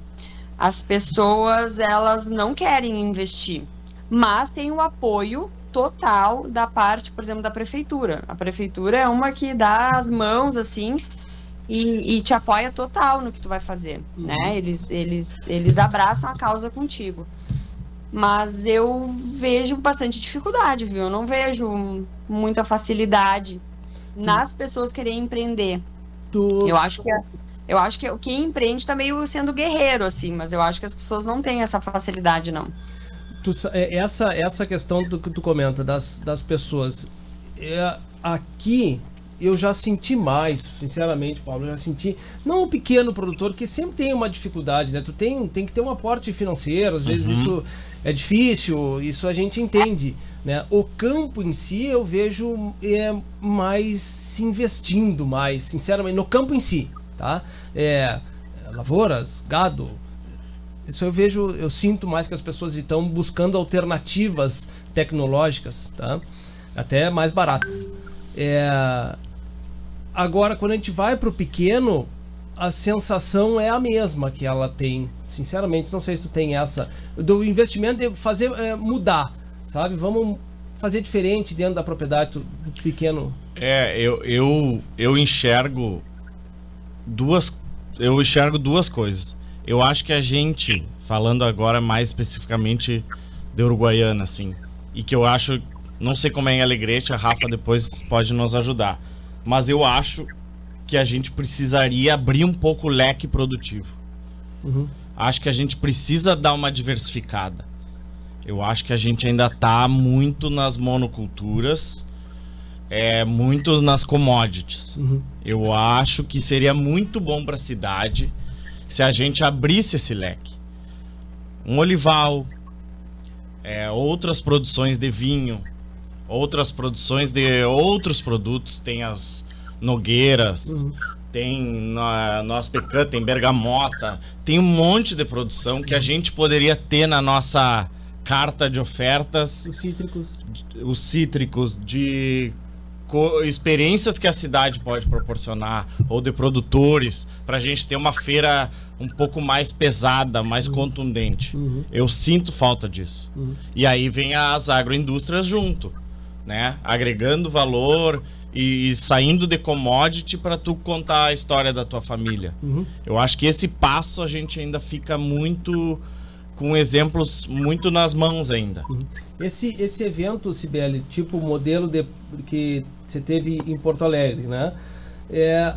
as pessoas elas não querem investir, mas tem o apoio total da parte, por exemplo, da prefeitura. A prefeitura é uma que dá as mãos assim e, e te apoia total no que tu vai fazer, uhum. né? Eles, eles, eles abraçam a causa contigo. Mas eu vejo bastante dificuldade, viu? Eu não vejo muita facilidade nas pessoas quererem empreender. Tu... Eu acho que eu acho que quem empreende tá meio sendo guerreiro, assim, mas eu acho que as pessoas não têm essa facilidade, não. Tu, é, essa, essa questão do que tu comenta das, das pessoas. É, aqui eu já senti mais, sinceramente, Paulo, eu já senti. Não o pequeno produtor, que sempre tem uma dificuldade, né? Tu tem, tem que ter um aporte financeiro, às vezes uhum. isso é difícil, isso a gente entende. Né? O campo em si eu vejo é, mais se investindo mais, sinceramente, no campo em si, tá? É, lavouras, gado, isso eu vejo, eu sinto mais que as pessoas estão buscando alternativas tecnológicas, tá? Até mais baratas. É, agora, quando a gente vai para o pequeno, a sensação é a mesma que ela tem. Sinceramente, não sei se tu tem essa do investimento de fazer é, mudar sabe? Vamos fazer diferente dentro da propriedade do pequeno. É, eu, eu, eu enxergo duas eu enxergo duas coisas. Eu acho que a gente, falando agora mais especificamente de Uruguaiana, assim, e que eu acho, não sei como é em Alegrete, a Rafa depois pode nos ajudar, mas eu acho que a gente precisaria abrir um pouco o leque produtivo. Uhum. Acho que a gente precisa dar uma diversificada. Eu acho que a gente ainda está muito nas monoculturas, é, muito nas commodities. Uhum. Eu acho que seria muito bom para a cidade se a gente abrisse esse leque. Um olival, é, outras produções de vinho, outras produções de outros produtos, tem as nogueiras, uhum. tem na, nosso pecan, tem bergamota, tem um monte de produção que a gente poderia ter na nossa carta de ofertas. Os cítricos. Os cítricos, de experiências que a cidade pode proporcionar, ou de produtores, para a gente ter uma feira um pouco mais pesada, mais uhum. contundente. Uhum. Eu sinto falta disso. Uhum. E aí vem as agroindústrias junto, né? Agregando valor e, e saindo de commodity para tu contar a história da tua família. Uhum. Eu acho que esse passo a gente ainda fica muito com exemplos muito nas mãos ainda. Uhum. Esse, esse evento, Sibeli, tipo modelo de, que você teve em Porto Alegre, né? É,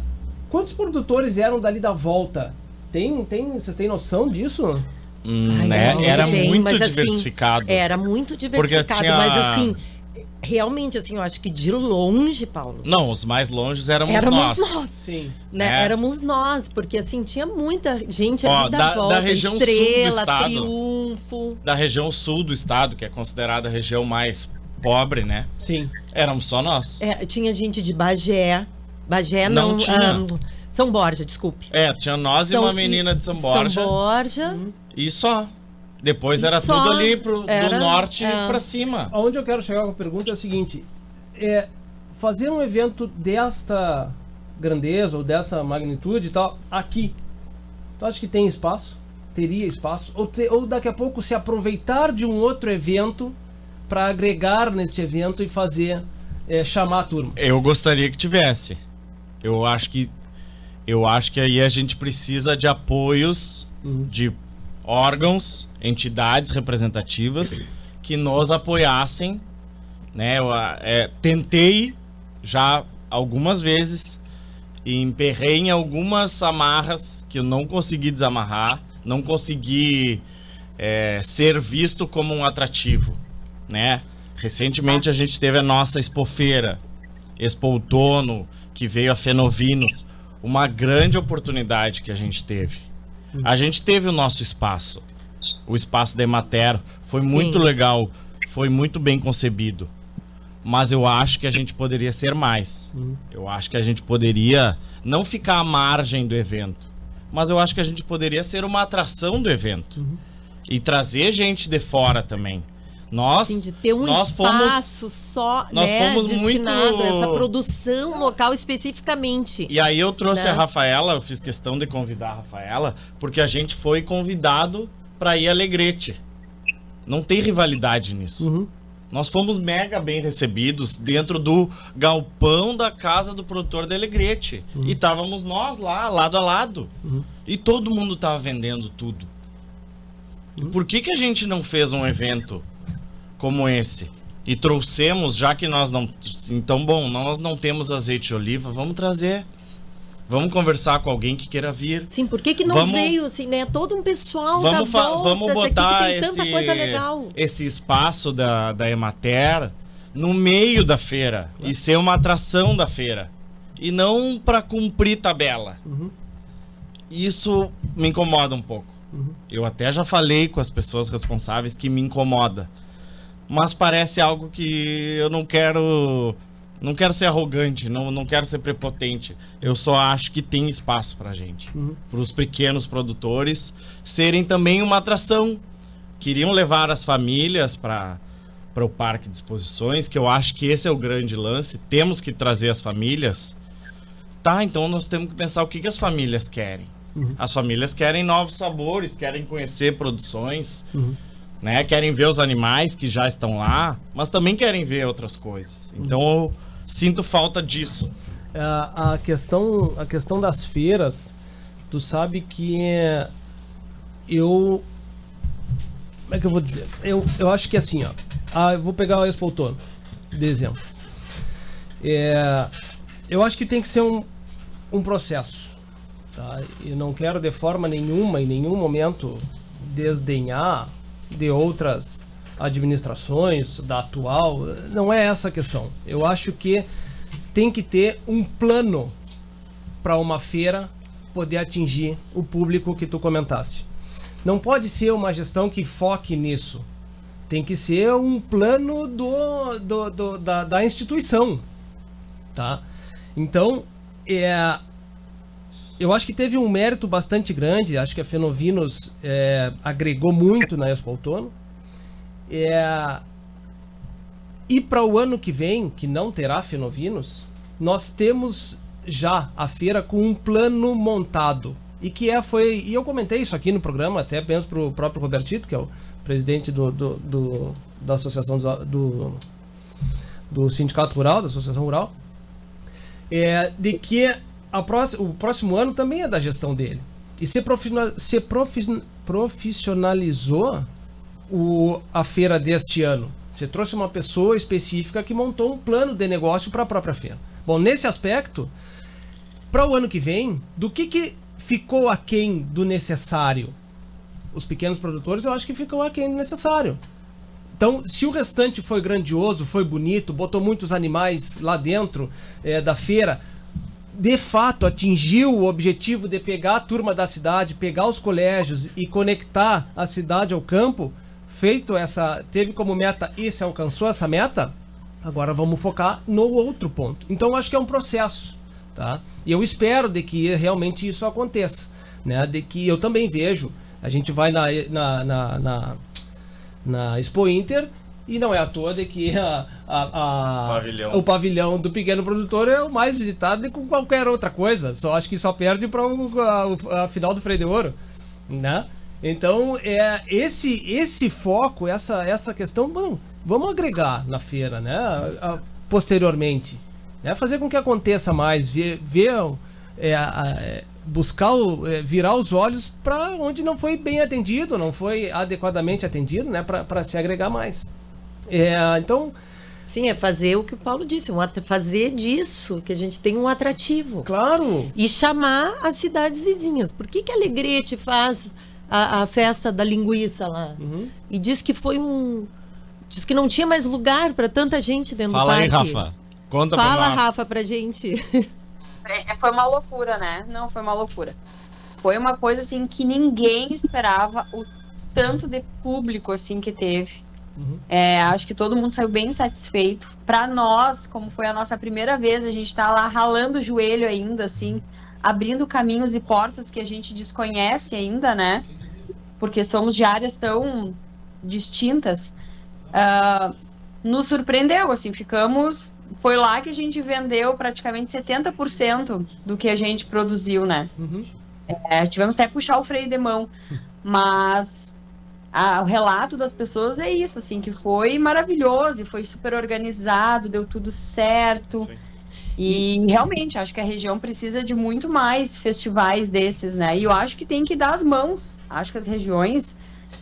quantos produtores eram dali da volta? Tem, tem, vocês têm noção disso? Hum, Ai, né? Não, era tem, muito assim, diversificado. Assim, era muito diversificado, tinha... mas assim, realmente, assim, eu acho que de longe, Paulo. Não, os mais longes éramos, éramos nós. nós. Sim. Né? É. Éramos nós, porque assim, tinha muita gente ali Ó, da, da, volta. Da região Estrela, sul do estado. Triunfo. Da região sul do estado, que é considerada a região mais pobre, né? Sim. Éramos só nós. É, tinha gente de Bagé. Bagé não. não tinha. Um, São Borja, desculpe. É, tinha nós São, e uma menina de São Borja. São Borja. E só. Depois era só tudo ali pro, era, do norte é. para cima. Onde eu quero chegar com a pergunta é o seguinte: é, fazer um evento desta grandeza ou dessa magnitude e tal, aqui, tu acha que tem espaço? Teria espaço? Ou, te, ou daqui a pouco se aproveitar de um outro evento para agregar neste evento e fazer é, chamar a turma? Eu gostaria que tivesse. Eu acho que eu acho que aí a gente precisa de apoios uhum. de órgãos, entidades representativas que nos apoiassem. Né? Eu é, tentei já algumas vezes e emperrei em algumas amarras que eu não consegui desamarrar, não consegui é, ser visto como um atrativo, né? Recentemente a gente teve a nossa expofeira, Expo Outono, que veio a Fenovinos, uma grande oportunidade que a gente teve. A gente teve o nosso espaço, o espaço da Emater, foi Sim. muito legal, foi muito bem concebido. Mas eu acho que a gente poderia ser mais. Uhum. Eu acho que a gente poderia não ficar à margem do evento, mas eu acho que a gente poderia ser uma atração do evento uhum. e trazer gente de fora também. Nós, Sim, de ter um nós espaço fomos, só nós né, fomos destinado muito... a essa produção local especificamente. E aí eu trouxe né? a Rafaela, eu fiz questão de convidar a Rafaela, porque a gente foi convidado para ir a Alegrete. Não tem rivalidade nisso. Uhum. Nós fomos mega bem recebidos dentro do galpão da casa do produtor de Alegrete. Uhum. E estávamos nós lá, lado a lado. Uhum. E todo mundo estava vendendo tudo. Uhum. Por que, que a gente não fez um evento como esse. E trouxemos, já que nós não. Então, bom, nós não temos azeite de oliva, vamos trazer. Vamos conversar com alguém que queira vir. Sim, por que, que não Vamos- veio, assim, né? Todo um pessoal Vamos, da volta vamos daqui que botar tem tanta esse, coisa legal. esse espaço da, da Emater no meio da feira e ser uma atração da feira. E não para cumprir tabela. Uhum. Isso me incomoda um pouco. Uhum. Eu até já falei com as pessoas responsáveis que me incomoda. Mas parece algo que eu não quero. Não quero ser arrogante, não, não quero ser prepotente. Eu só acho que tem espaço pra gente. Uhum. Para os pequenos produtores serem também uma atração. Queriam levar as famílias para para o parque de exposições, que eu acho que esse é o grande lance. Temos que trazer as famílias. Tá, então nós temos que pensar o que, que as famílias querem. Uhum. As famílias querem novos sabores, querem conhecer produções, Uhum. Né? Querem ver os animais que já estão lá, mas também querem ver outras coisas. Então eu sinto falta disso. A, a questão a questão das feiras, tu sabe que é, eu como é que eu vou dizer? Eu, eu acho que assim, ó. Ah, eu vou pegar o Expo Outono, de exemplo. É, eu acho que tem que ser um, um processo. Tá? E não quero de forma nenhuma, em nenhum momento, desdenhar de outras administrações, da atual. Não é essa a questão. Eu acho que tem que ter um plano para uma feira poder atingir o público que tu comentaste. Não pode ser uma gestão que foque nisso. Tem que ser um plano do, do, do- da, da instituição. Tá? Então, é, eu acho que teve um mérito bastante grande. Acho que a Fenovinos é, agregou muito na Expo Outono. É, e para o ano que vem, que não terá Fenovinos, nós temos já a feira com um plano montado. E que é, foi. E eu comentei isso aqui no programa, até penso para o próprio Robertito, que é o presidente do, do, do- da Associação do, do Sindicato Rural, da Associação Rural, é, de que próxima, o próximo ano também é da gestão dele. E se, se profi- profissionalizou o, a feira deste ano. Você trouxe uma pessoa específica que montou um plano de negócio para a própria feira. Bom, nesse aspecto, para o ano que vem, do que, que ficou aquém do necessário? Os pequenos produtores, eu acho que ficou aquém do necessário. Então, se o restante foi grandioso, foi bonito, botou muitos animais lá dentro eh, da feira, de fato atingiu o objetivo de pegar a turma da cidade, pegar os colégios e conectar a cidade ao campo, feito essa, teve como meta e se alcançou essa meta, agora vamos focar no outro ponto. Então, acho que é um processo. tá? E eu espero de que realmente isso aconteça, né? De que eu também vejo, a gente vai na, na, na, na, na Expo Inter e não é à toa de que a, a, a Pavilhão. o pavilhão do pequeno produtor é o mais visitado com qualquer outra coisa. Só acho que só perde para a, a final do Freio de Ouro, né? Então, é esse esse foco, essa essa questão, bom, vamos agregar na feira, né? A- a- posteriormente, né? Fazer com que aconteça mais, ver, ver é, é, buscar o- é, virar os olhos para onde não foi bem atendido, não foi adequadamente atendido, né? Para se agregar mais. É, então, Sim, é fazer o que o Paulo disse, um fazer disso que a gente tem um atrativo. claro, E chamar as cidades vizinhas. Por que, que Alegrete faz a, a festa da linguiça lá? Uhum. E diz que foi um. Diz que não tinha mais lugar para tanta gente dentro Fala do aí, parque. Rafa. Conta Fala, pra nós. Rafa, pra gente. (laughs) É, foi uma loucura, né? Não, foi uma loucura. Foi uma coisa assim que ninguém esperava o tanto de público assim que teve. Uhum. É, acho que todo mundo saiu bem satisfeito. Para nós, como foi a nossa primeira vez, a gente tá lá ralando o joelho ainda, assim, abrindo caminhos e portas que a gente desconhece ainda, né? Porque somos de áreas tão distintas. Ah, nos surpreendeu, assim, ficamos. Foi lá que a gente vendeu praticamente 70% do que a gente produziu, né? Uhum. É, tivemos até que puxar o freio de mão, mas a- o relato das pessoas é isso, assim, que foi maravilhoso e foi super organizado, deu tudo certo. Sim. E realmente, acho que a região precisa de muito mais festivais desses, né? E eu acho que tem que dar as mãos. Acho que as regiões,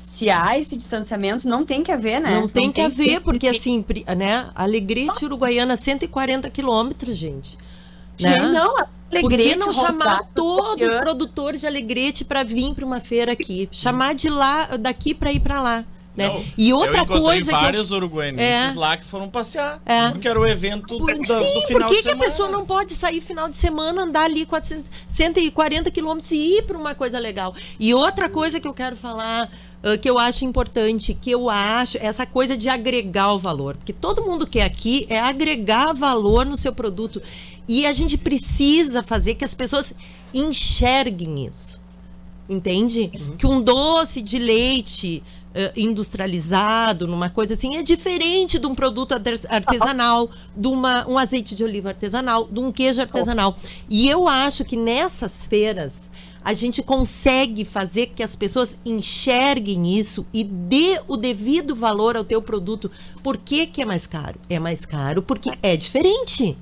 se há esse distanciamento, não tem que haver, né? Não tem que haver, porque ter- assim, né? Alegrete Uruguaiana, 140 quilômetros, gente. né? Gente, não, Por que não chamar Rosário, todos os produtores de Alegrete para vir para uma feira aqui? Chamar de lá, daqui para ir para lá, né? Não, e outra eu coisa que eu- vários uruguaienses É. lá que foram passear. É. Porque era o evento Por- do, Sim, do por final que, de que a semana. pessoa não pode sair final de semana, andar ali 400, 140 quilômetros e ir para uma coisa legal? E outra coisa que eu quero falar, ah, que eu acho importante, que eu acho, essa coisa de agregar o valor. Porque todo mundo quer aqui é agregar valor no seu produto. E a gente precisa fazer que as pessoas enxerguem isso. Entende? Que um doce de leite eh, industrializado, numa coisa assim, é diferente de um produto arte- artesanal, (laughs) de uma, um azeite de oliva artesanal, de um queijo artesanal. E eu acho que nessas feiras a gente consegue fazer que as pessoas enxerguem isso e dê o devido valor ao teu produto. Por que, que é mais caro? É mais caro porque é diferente.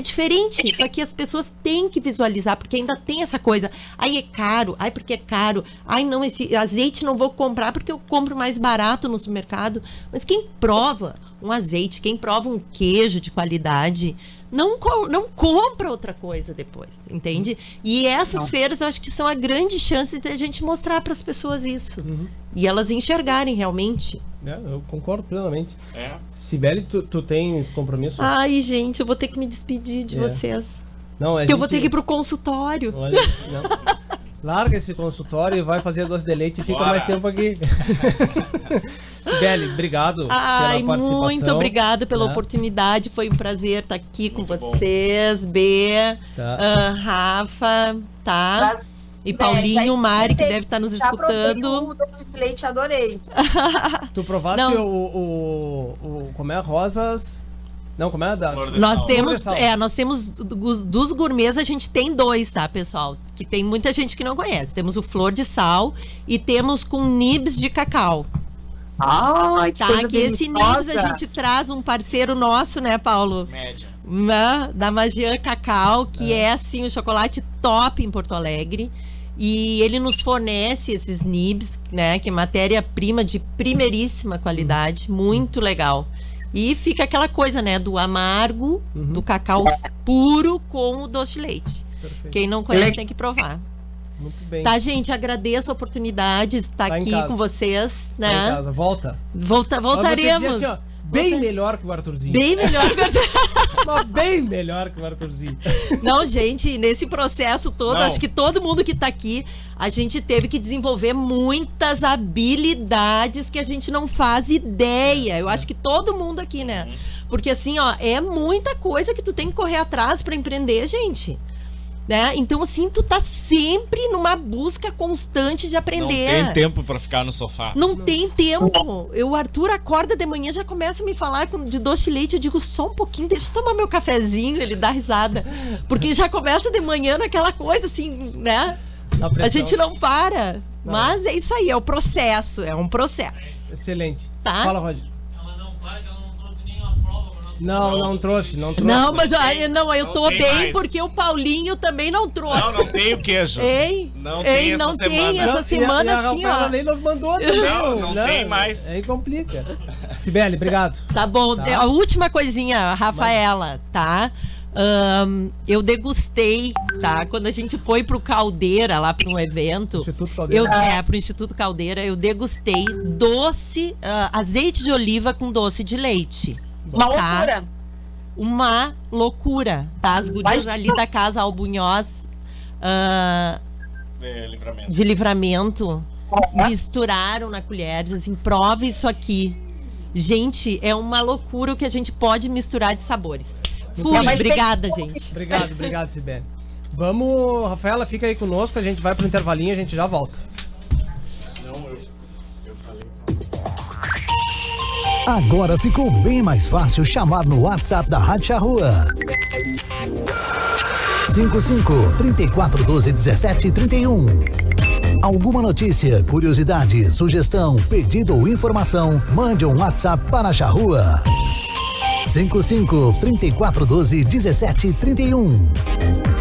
É diferente, só que as pessoas têm que visualizar, porque ainda tem essa coisa. Ai, é caro, ai, porque é caro. Ai, não, esse azeite não vou comprar porque eu compro mais barato no supermercado. Mas quem prova um azeite, quem prova um queijo de qualidade, não, co- não compra outra coisa depois, entende? E essas feiras eu acho que são a grande chance de a gente mostrar para as pessoas isso. Uhum. E elas enxergarem realmente. É, eu concordo plenamente. É. Sibeli, tu, tu tens compromisso? Ai, gente, eu vou ter que me despedir de É. vocês. não, a Porque eu vou gente- ter que ir pro consultório. Olha, não. (laughs) Larga esse consultório e vai fazer doce de leite e fica Bora. mais tempo aqui. (laughs) Sibeli, obrigado Ai, pela participação. muito obrigada pela né? oportunidade. Foi um prazer estar aqui com Muito bom. vocês, B, Tá. ah, Rafa, tá? Mas, E É, Paulinho, já Mari, que deve estar nos já provei escutando. O doce de leite, adorei. (laughs) Tu provaste o, o, o. Como é? Rosas. Não, como é? Da... Flor de Nós temos, é, nós temos dos, gourmets a gente tem dois, tá, pessoal? Que tem muita gente que não conhece. Temos o flor de sal e temos com nibs de cacau. Ai, que Tá, coisa que esse nibs a gente traz um parceiro nosso, né, Paulo? Média. da Magian Cacau, que é. assim o chocolate top em Porto Alegre. E ele nos fornece esses nibs, né, que é matéria-prima de primeiríssima qualidade, muito legal. E fica aquela coisa, né, do amargo, Uhum. do cacau puro com o doce de leite. Perfeito. Quem não conhece Legal. tem que provar. Muito bem. Tá, gente, agradeço a oportunidade de estar Tá em aqui casa. com vocês, Tá em né? casa. Volta. Volta, voltaremos. assim, ó, bem melhor que o Arthurzinho. Bem melhor que o Arthurzinho. bem melhor que o Arthurzinho. Não, gente, nesse processo todo, Não. acho que todo mundo que tá aqui, a gente teve que desenvolver muitas habilidades que a gente não faz ideia. Eu acho que todo mundo aqui, né? Porque assim, ó, é muita coisa que tu tem que correr atrás para empreender, gente. Né? Então, assim, tu tá sempre numa busca constante de Não aprender. tem tempo pra ficar no sofá. Não tem tempo. Eu, o Arthur acorda de manhã, já começa a me falar com- de doce de leite. Eu digo, só um pouquinho, deixa eu tomar meu cafezinho. Ele dá risada. Porque já começa de manhã naquela coisa assim, né? A gente não para. Não. Mas é isso aí, é o processo. É um processo. Excelente. Tá? Fala, Roger. Não, não trouxe, não trouxe. Não, mas eu, não, eu Não tô tem bem mais. porque o Paulinho também não trouxe. Não, não tem o queijo. Ei, Não ei, tem essa não tem semana. essa Não, e a- semana e a, assim, ó. nem nos mandou também. Não, não né? tem mais. Aí complica. Sibeli, obrigado. Tá bom, Tá. a última coisinha, Rafaela, tá? Ahn, eu degustei, tá? Quando a gente foi pro Caldeira, lá para um evento, Instituto Caldeira. eu é pro Instituto Caldeira, eu degustei doce, ah, azeite de oliva com doce de leite. Uma tá? loucura. Uma loucura, tá? As gurias ali da casa Albunhós ah, É, livramento. de livramento misturaram na colher, dizem assim, prova isso aqui. Gente, é uma loucura o que a gente pode misturar de sabores. Fui, Então, tem- obrigada, gente. Obrigado, obrigado, Sibeli. Vamos, Rafaela, fica aí conosco, a gente vai pro intervalinho, a gente já volta. Agora ficou bem mais fácil chamar no WhatsApp da Rádio Rua. 55 3412 1731. Alguma notícia, curiosidade, sugestão, pedido ou informação, mande um WhatsApp para a Charrua. 55 3412 1731.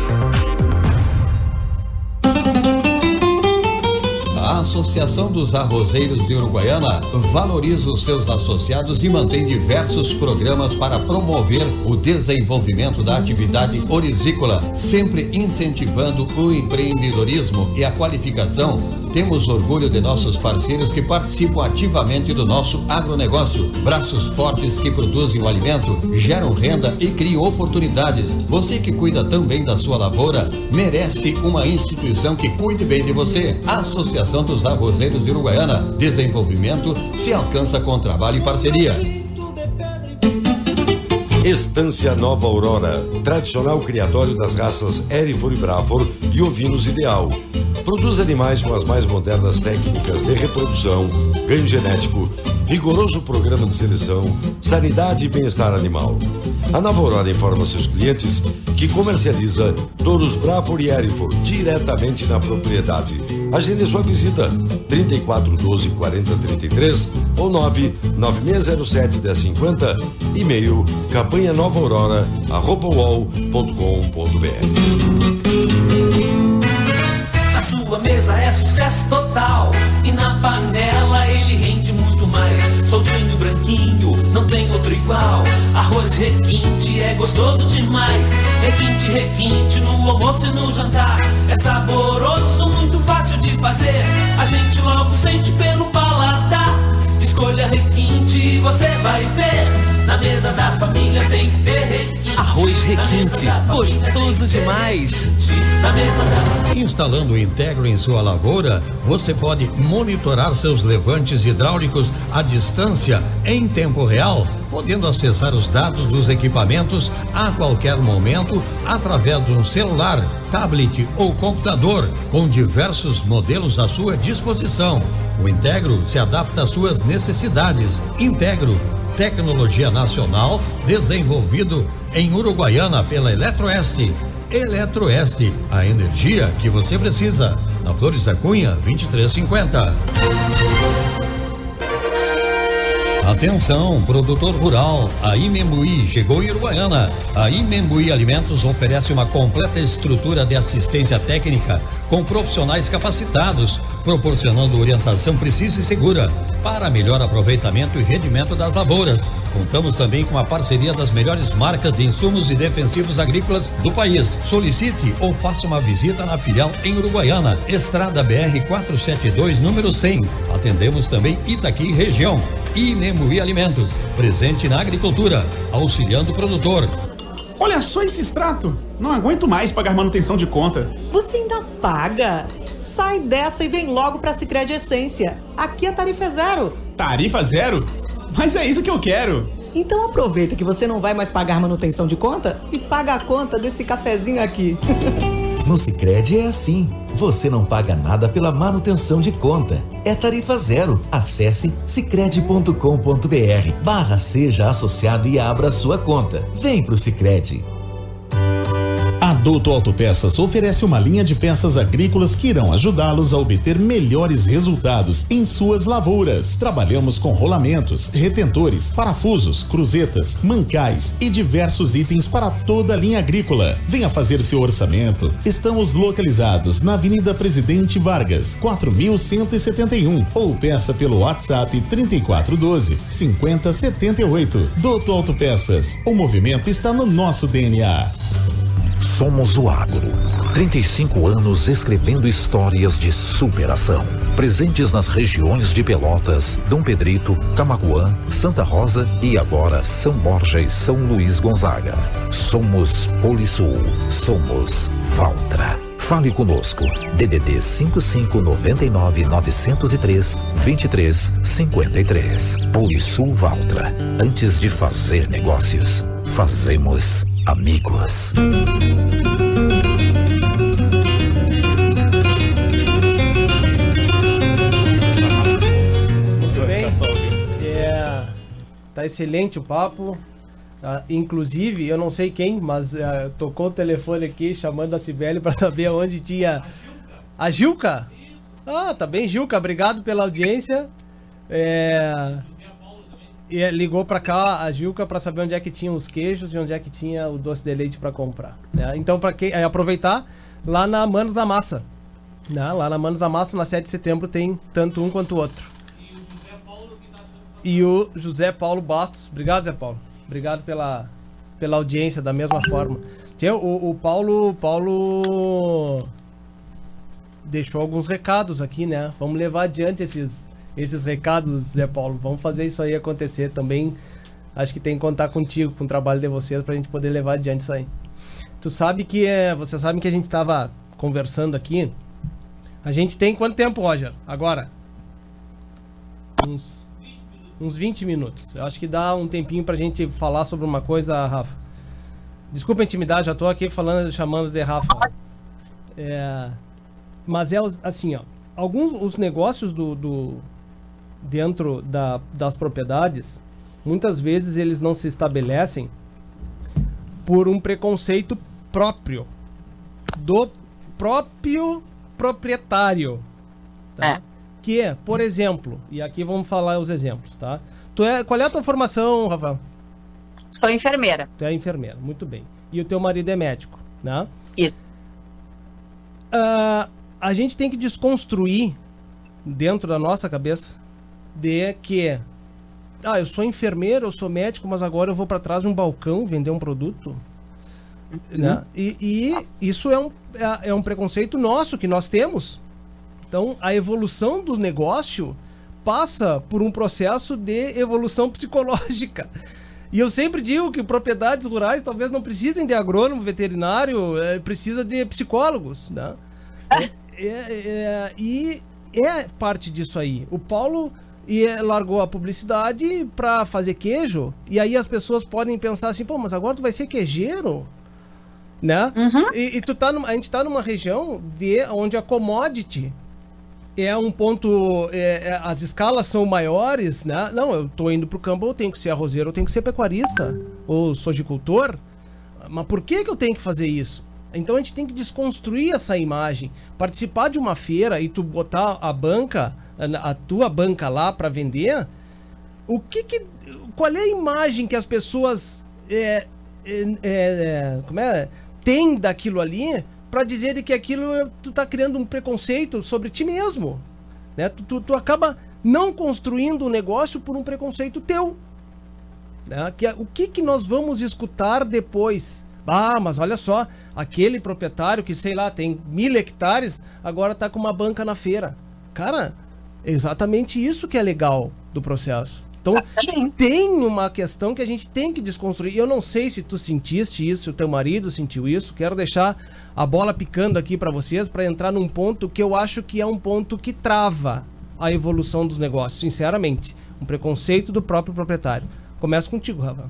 Associação dos Arrozeiros de Uruguaiana valoriza os seus associados e mantém diversos programas para promover o desenvolvimento da atividade orizícola, sempre incentivando o empreendedorismo e a qualificação. Temos orgulho de nossos parceiros que participam ativamente do nosso agronegócio. Braços fortes que produzem o alimento, geram renda e criam oportunidades. Você que cuida também da sua lavoura, merece uma instituição que cuide bem de você. A Associação dos Arrozeiros de Uruguaiana. Desenvolvimento se alcança com trabalho e parceria. Estância Nova Aurora, tradicional criatório das raças Erifor e Brafor e ovinos ideal. Produz animais com as mais modernas técnicas de reprodução, ganho genético, rigoroso programa de seleção, sanidade e bem-estar animal. A Nova Aurora informa seus clientes que comercializa touros Brafor e Erifor diretamente na propriedade. Agende sua visita 3412 4033 ou 99607 1050 e-mail campanha nova aurora Na sua mesa é sucesso total. E na panela ele rende mais. Soltinho, branquinho, não tem outro igual. Arroz requinte é gostoso demais. Requinte, requinte no almoço e no jantar. É saboroso, muito fácil de fazer. A gente logo sente pelo paladar. Escolha requinte e você vai ver. Na mesa da família tem que ter requinte. Arroz requinte, gostoso demais. requinte. Na mesa da Instalando o Integro em sua lavoura, você pode monitorar seus levantes hidráulicos à distância em tempo real, podendo acessar os dados dos equipamentos a qualquer momento através de um celular, tablet ou computador, com diversos modelos à sua disposição. O Integro se adapta às suas necessidades. Integro tecnologia nacional desenvolvido em Uruguaiana pela Eletroeste. Eletroeste, a energia que você precisa. Na Flores da Cunha, 2350. Atenção, produtor rural, a Imembuí chegou em Uruguaiana. A Imembuí Alimentos oferece uma completa estrutura de assistência técnica com profissionais capacitados, proporcionando orientação precisa e segura para melhor aproveitamento e rendimento das lavouras. Contamos também com a parceria das melhores marcas de insumos e defensivos agrícolas do país. Solicite ou faça uma visita na filial em Uruguaiana, Estrada BR 472, número 100. Atendemos também Itaqui região. E Nemuri Alimentos, presente na agricultura, auxiliando o produtor. Olha só esse extrato. Não aguento mais pagar manutenção de conta. Você ainda paga? Sai dessa e vem logo pra Sicredi Essência. Aqui a tarifa é zero. Tarifa zero? Mas é isso que eu quero. Então aproveita que você não vai mais pagar manutenção de conta e paga a conta desse cafezinho aqui. (laughs) No Sicredi é assim. Você não paga nada pela manutenção de conta. É tarifa zero. Acesse sicredi.com.br barra seja associado e abra sua conta. Vem pro Sicredi. A Duto Autopeças oferece uma linha de peças agrícolas que irão ajudá-los a obter melhores resultados em suas lavouras. Trabalhamos com rolamentos, retentores, parafusos, cruzetas, mancais e diversos itens para toda a linha agrícola. Venha fazer seu orçamento. Estamos localizados na Avenida Presidente Vargas, 4171 ou peça pelo WhatsApp 3412 5078. Duto Autopeças. O movimento está no nosso DNA. Somos o Agro. 35 anos escrevendo histórias de superação. Presentes nas regiões de Pelotas, Dom Pedrito, Camacuã, Santa Rosa e agora São Borja e São Luís Gonzaga. Somos Polisul. Somos Valtra. Fale conosco. DDD 55 99 903 23 53. Polisul Valtra. Antes de fazer negócios, fazemos amigos. Muito bem. É, tá excelente o papo. Ah, inclusive, eu não sei quem, mas ah, tocou o telefone aqui chamando a Cibele para saber onde tinha. A Gilca? Ah, tá bem, Gilca. Obrigado pela audiência. É, e é, ligou para cá a Gilca para saber onde é que tinha os queijos e onde é que tinha o doce de leite para comprar. né? Então, para quem é, aproveitar, lá na Manos da Massa. né? Lá na Manos da Massa, na 7 de setembro, tem tanto um quanto o outro. E o José Paulo Bastos. Obrigado, Zé Paulo. Obrigado pela, pela audiência, da mesma forma. O, o Paulo. Paulo. Deixou alguns recados aqui, né? Vamos levar adiante esses, esses recados, Zé Paulo. Vamos fazer isso aí acontecer também. Acho que tem que contar contigo, com o trabalho de vocês, pra gente poder levar adiante isso aí. Tu sabe que é. Você sabe que a gente tava conversando aqui. A gente tem quanto tempo, Roger? Agora? Uns, uns 20 minutos. Eu acho que dá um tempinho pra gente falar sobre uma coisa, Rafa. Desculpa a intimidade, já tô aqui falando, chamando de Rafa. É, mas é assim, ó. Alguns os negócios do, do dentro da, das propriedades, muitas vezes eles não se estabelecem por um preconceito próprio do próprio proprietário. Tá? Que é, por exemplo, e aqui vamos falar os exemplos, tá? Tu é, qual é a tua formação, Rafael? Sou enfermeira. Tu é enfermeira, muito bem. E o teu marido é médico, né? Isso. Ah, a gente tem que desconstruir dentro da nossa cabeça de que ah, eu sou enfermeiro, eu sou médico, mas agora eu vou para trás de um balcão vender um produto. Né? E, e isso é um, é, é um preconceito nosso que nós temos. Então, a evolução do negócio passa por um processo de evolução (laughs) psicológica. E eu sempre digo que propriedades rurais talvez não precisem de agrônomo, veterinário, é, precisa de psicólogos, né? É, é, e é parte disso aí. O Paulo e é, largou a publicidade para fazer queijo, e aí as pessoas podem pensar assim, pô, mas agora tu vai ser queijeiro? Né? E, e tu tá numa, a gente tá numa região de onde a commodity é um ponto. é, é, as escalas são maiores, né? Não, eu tô indo pro campo, eu tenho que ser arrozeiro, eu tenho que ser pecuarista, ou sojicultor. Mas por que, que eu tenho que fazer isso? Então a gente tem que desconstruir essa imagem. Participar de uma feira e tu botar a banca, a, tua banca lá para vender, o que que. Qual é a imagem que as pessoas. É, é, é, como é? Tem daquilo ali para dizer que aquilo é- tu tá criando um preconceito sobre ti mesmo. Né? Tu, tu, tu acaba não construindo um negócio por um preconceito teu. Né? Que, é- o que, que nós vamos escutar depois? Ah, mas olha só, aquele proprietário que, sei lá, tem mil hectares, agora tá com uma banca na feira. Cara, é exatamente isso que é legal do processo. Então Então tem uma questão que a gente tem que desconstruir. Eu não sei se tu sentiste isso, se o teu marido sentiu isso. Quero deixar a bola picando aqui para vocês para entrar num ponto que eu acho que é um ponto que trava a evolução dos negócios, sinceramente. Um preconceito do próprio proprietário. Começa contigo, Rafa.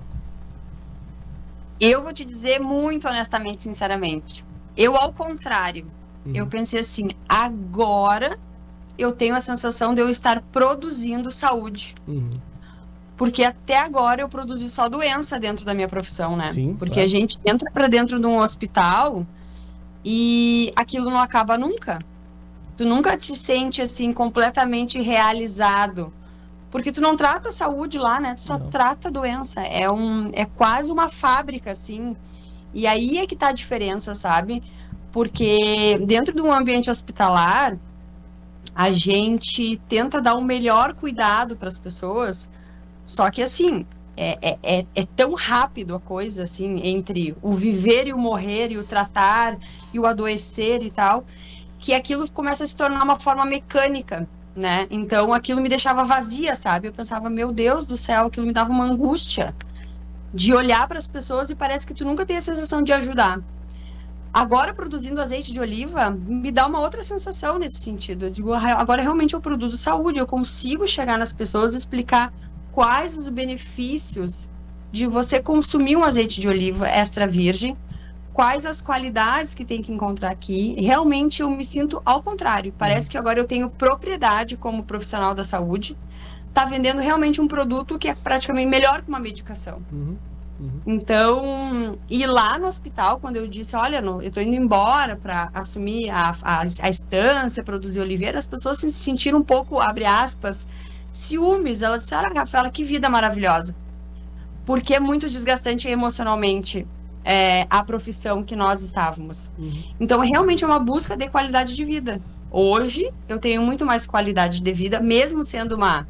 Eu vou te dizer muito honestamente, sinceramente. Eu, ao contrário, uhum. eu pensei assim, agora eu tenho a sensação de eu estar produzindo saúde. Uhum. Porque até agora eu produzi só doença dentro da minha profissão, né? Sim, Porque claro. a gente entra para dentro de um hospital e aquilo não acaba nunca. Tu nunca te sente assim completamente realizado. Porque tu não trata saúde lá, né? Tu só não. trata doença. É, um, é quase uma fábrica, assim. E aí é que tá a diferença, sabe? Porque dentro de um ambiente hospitalar, a gente tenta dar o melhor cuidado para as pessoas, só que assim, é, é, é, é, tão rápido a coisa, assim, entre o viver e o morrer, e o tratar, e o adoecer e tal, que aquilo começa a se tornar uma forma mecânica, né? Então aquilo me deixava vazia, sabe? Eu pensava, meu Deus do céu, aquilo me dava uma angústia de olhar para as pessoas e parece que tu nunca tem a sensação de ajudar. Agora, produzindo azeite de oliva, me dá uma outra sensação nesse sentido. Eu digo, agora realmente eu produzo saúde, eu consigo chegar nas pessoas e explicar quais os benefícios de você consumir um azeite de oliva extra virgem, quais as qualidades que tem que encontrar aqui. Realmente eu me sinto ao contrário. Parece que agora eu tenho propriedade como profissional da saúde, tá vendendo realmente um produto que é praticamente melhor que uma medicação. Uhum. Uhum. Então, e lá no hospital, quando eu disse, olha, eu estou indo embora para assumir a, a, a, estância, produzir oliveira, as pessoas se sentiram um pouco, abre aspas, ciúmes. Elas disseram, olha, Rafaela, que vida maravilhosa. Porque é muito desgastante emocionalmente é, a profissão que nós estávamos. Uhum. Então, realmente é uma busca de qualidade de vida. Hoje, eu tenho muito mais qualidade de vida, mesmo sendo uma,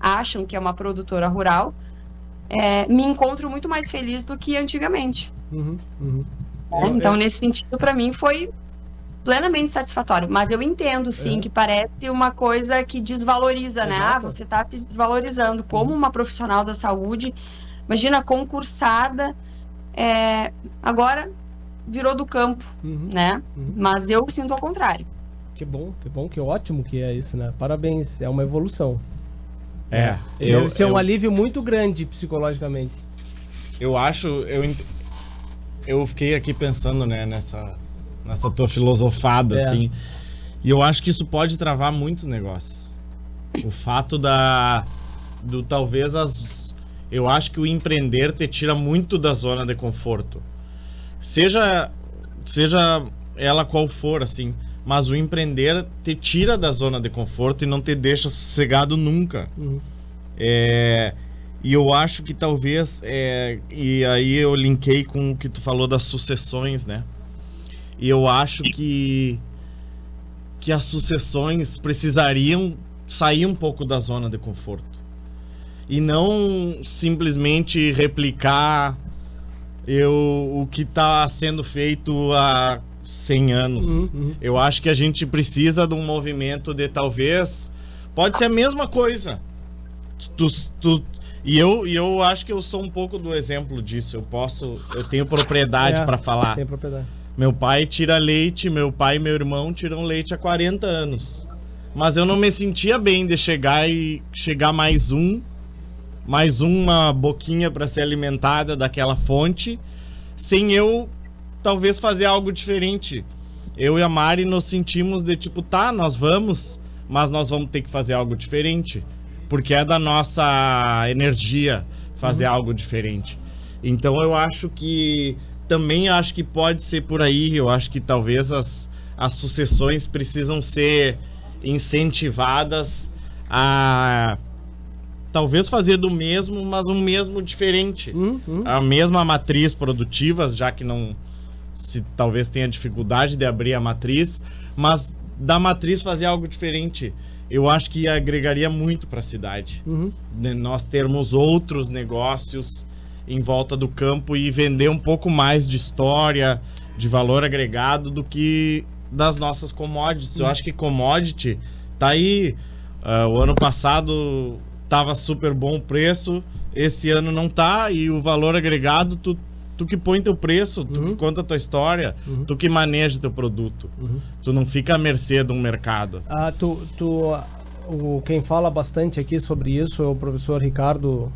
acham que é uma produtora rural, é, me encontro muito mais feliz do que antigamente. Uhum, uhum. É, então, é... nesse sentido, para mim foi plenamente satisfatório. Mas eu entendo, sim, é. que parece uma coisa que desvaloriza, Exato. né? Ah, você está se desvalorizando como uma profissional da saúde. Imagina, concursada, é, agora virou do campo, uhum, né? Uhum. Mas eu sinto ao contrário. Que bom, que bom, que ótimo que é isso, né? Parabéns, é uma evolução. É. é. Eu, Deve ser eu, um alívio muito grande psicologicamente. Eu acho. Eu, eu fiquei aqui pensando, né, nessa, nessa tua filosofada, é. assim. E eu acho que isso pode travar muitos negócios. O fato da. Do talvez as. Eu acho que o empreender te tira muito da zona de conforto. Seja. Seja ela qual for, assim mas o empreender te tira da zona de conforto e não te deixa sossegado nunca. Uhum. É, e eu acho que talvez, é, e aí eu linkei com o que tu falou das sucessões, né? E eu acho que, que as sucessões precisariam sair um pouco da zona de conforto. E não simplesmente replicar eu, o que está sendo feito há 100 anos. Uhum, uhum. Eu acho que a gente precisa de um movimento de talvez. Pode ser a mesma coisa. Tu, tu, e eu, e eu acho que eu sou um pouco do exemplo disso. Eu posso. Eu tenho propriedade é, para falar. Tem propriedade. Meu pai tira leite, meu pai e meu irmão tiram leite há 40 anos. Mas eu não me sentia bem de chegar e chegar mais um, mais uma boquinha para ser alimentada daquela fonte, sem eu talvez fazer algo diferente. Eu e a Mari nos sentimos de tipo, tá, nós vamos, mas nós vamos ter que fazer algo diferente. Porque é da nossa energia fazer uhum. algo diferente. Então eu acho que também acho que pode ser por aí. Eu acho que talvez as, as sucessões precisam ser incentivadas a talvez fazer do mesmo, mas um mesmo diferente. Uhum. A mesma matriz produtiva, já que não se talvez tenha dificuldade de abrir a matriz, mas da matriz fazer algo diferente. Eu acho que agregaria muito para a cidade. Uhum. Nós termos outros negócios em volta do campo e vender um pouco mais de história, de valor agregado do que das nossas commodities. Uhum. Eu acho que commodity tá aí. Uh, o ano passado tava super bom o preço, esse ano não tá, e o valor agregado, tu, tu que põe teu preço, tu que conta a tua história, tu que maneja teu produto. Tu não fica à mercê de um mercado. Ah, tu, tu, o, quem fala bastante aqui sobre isso é o professor Ricardo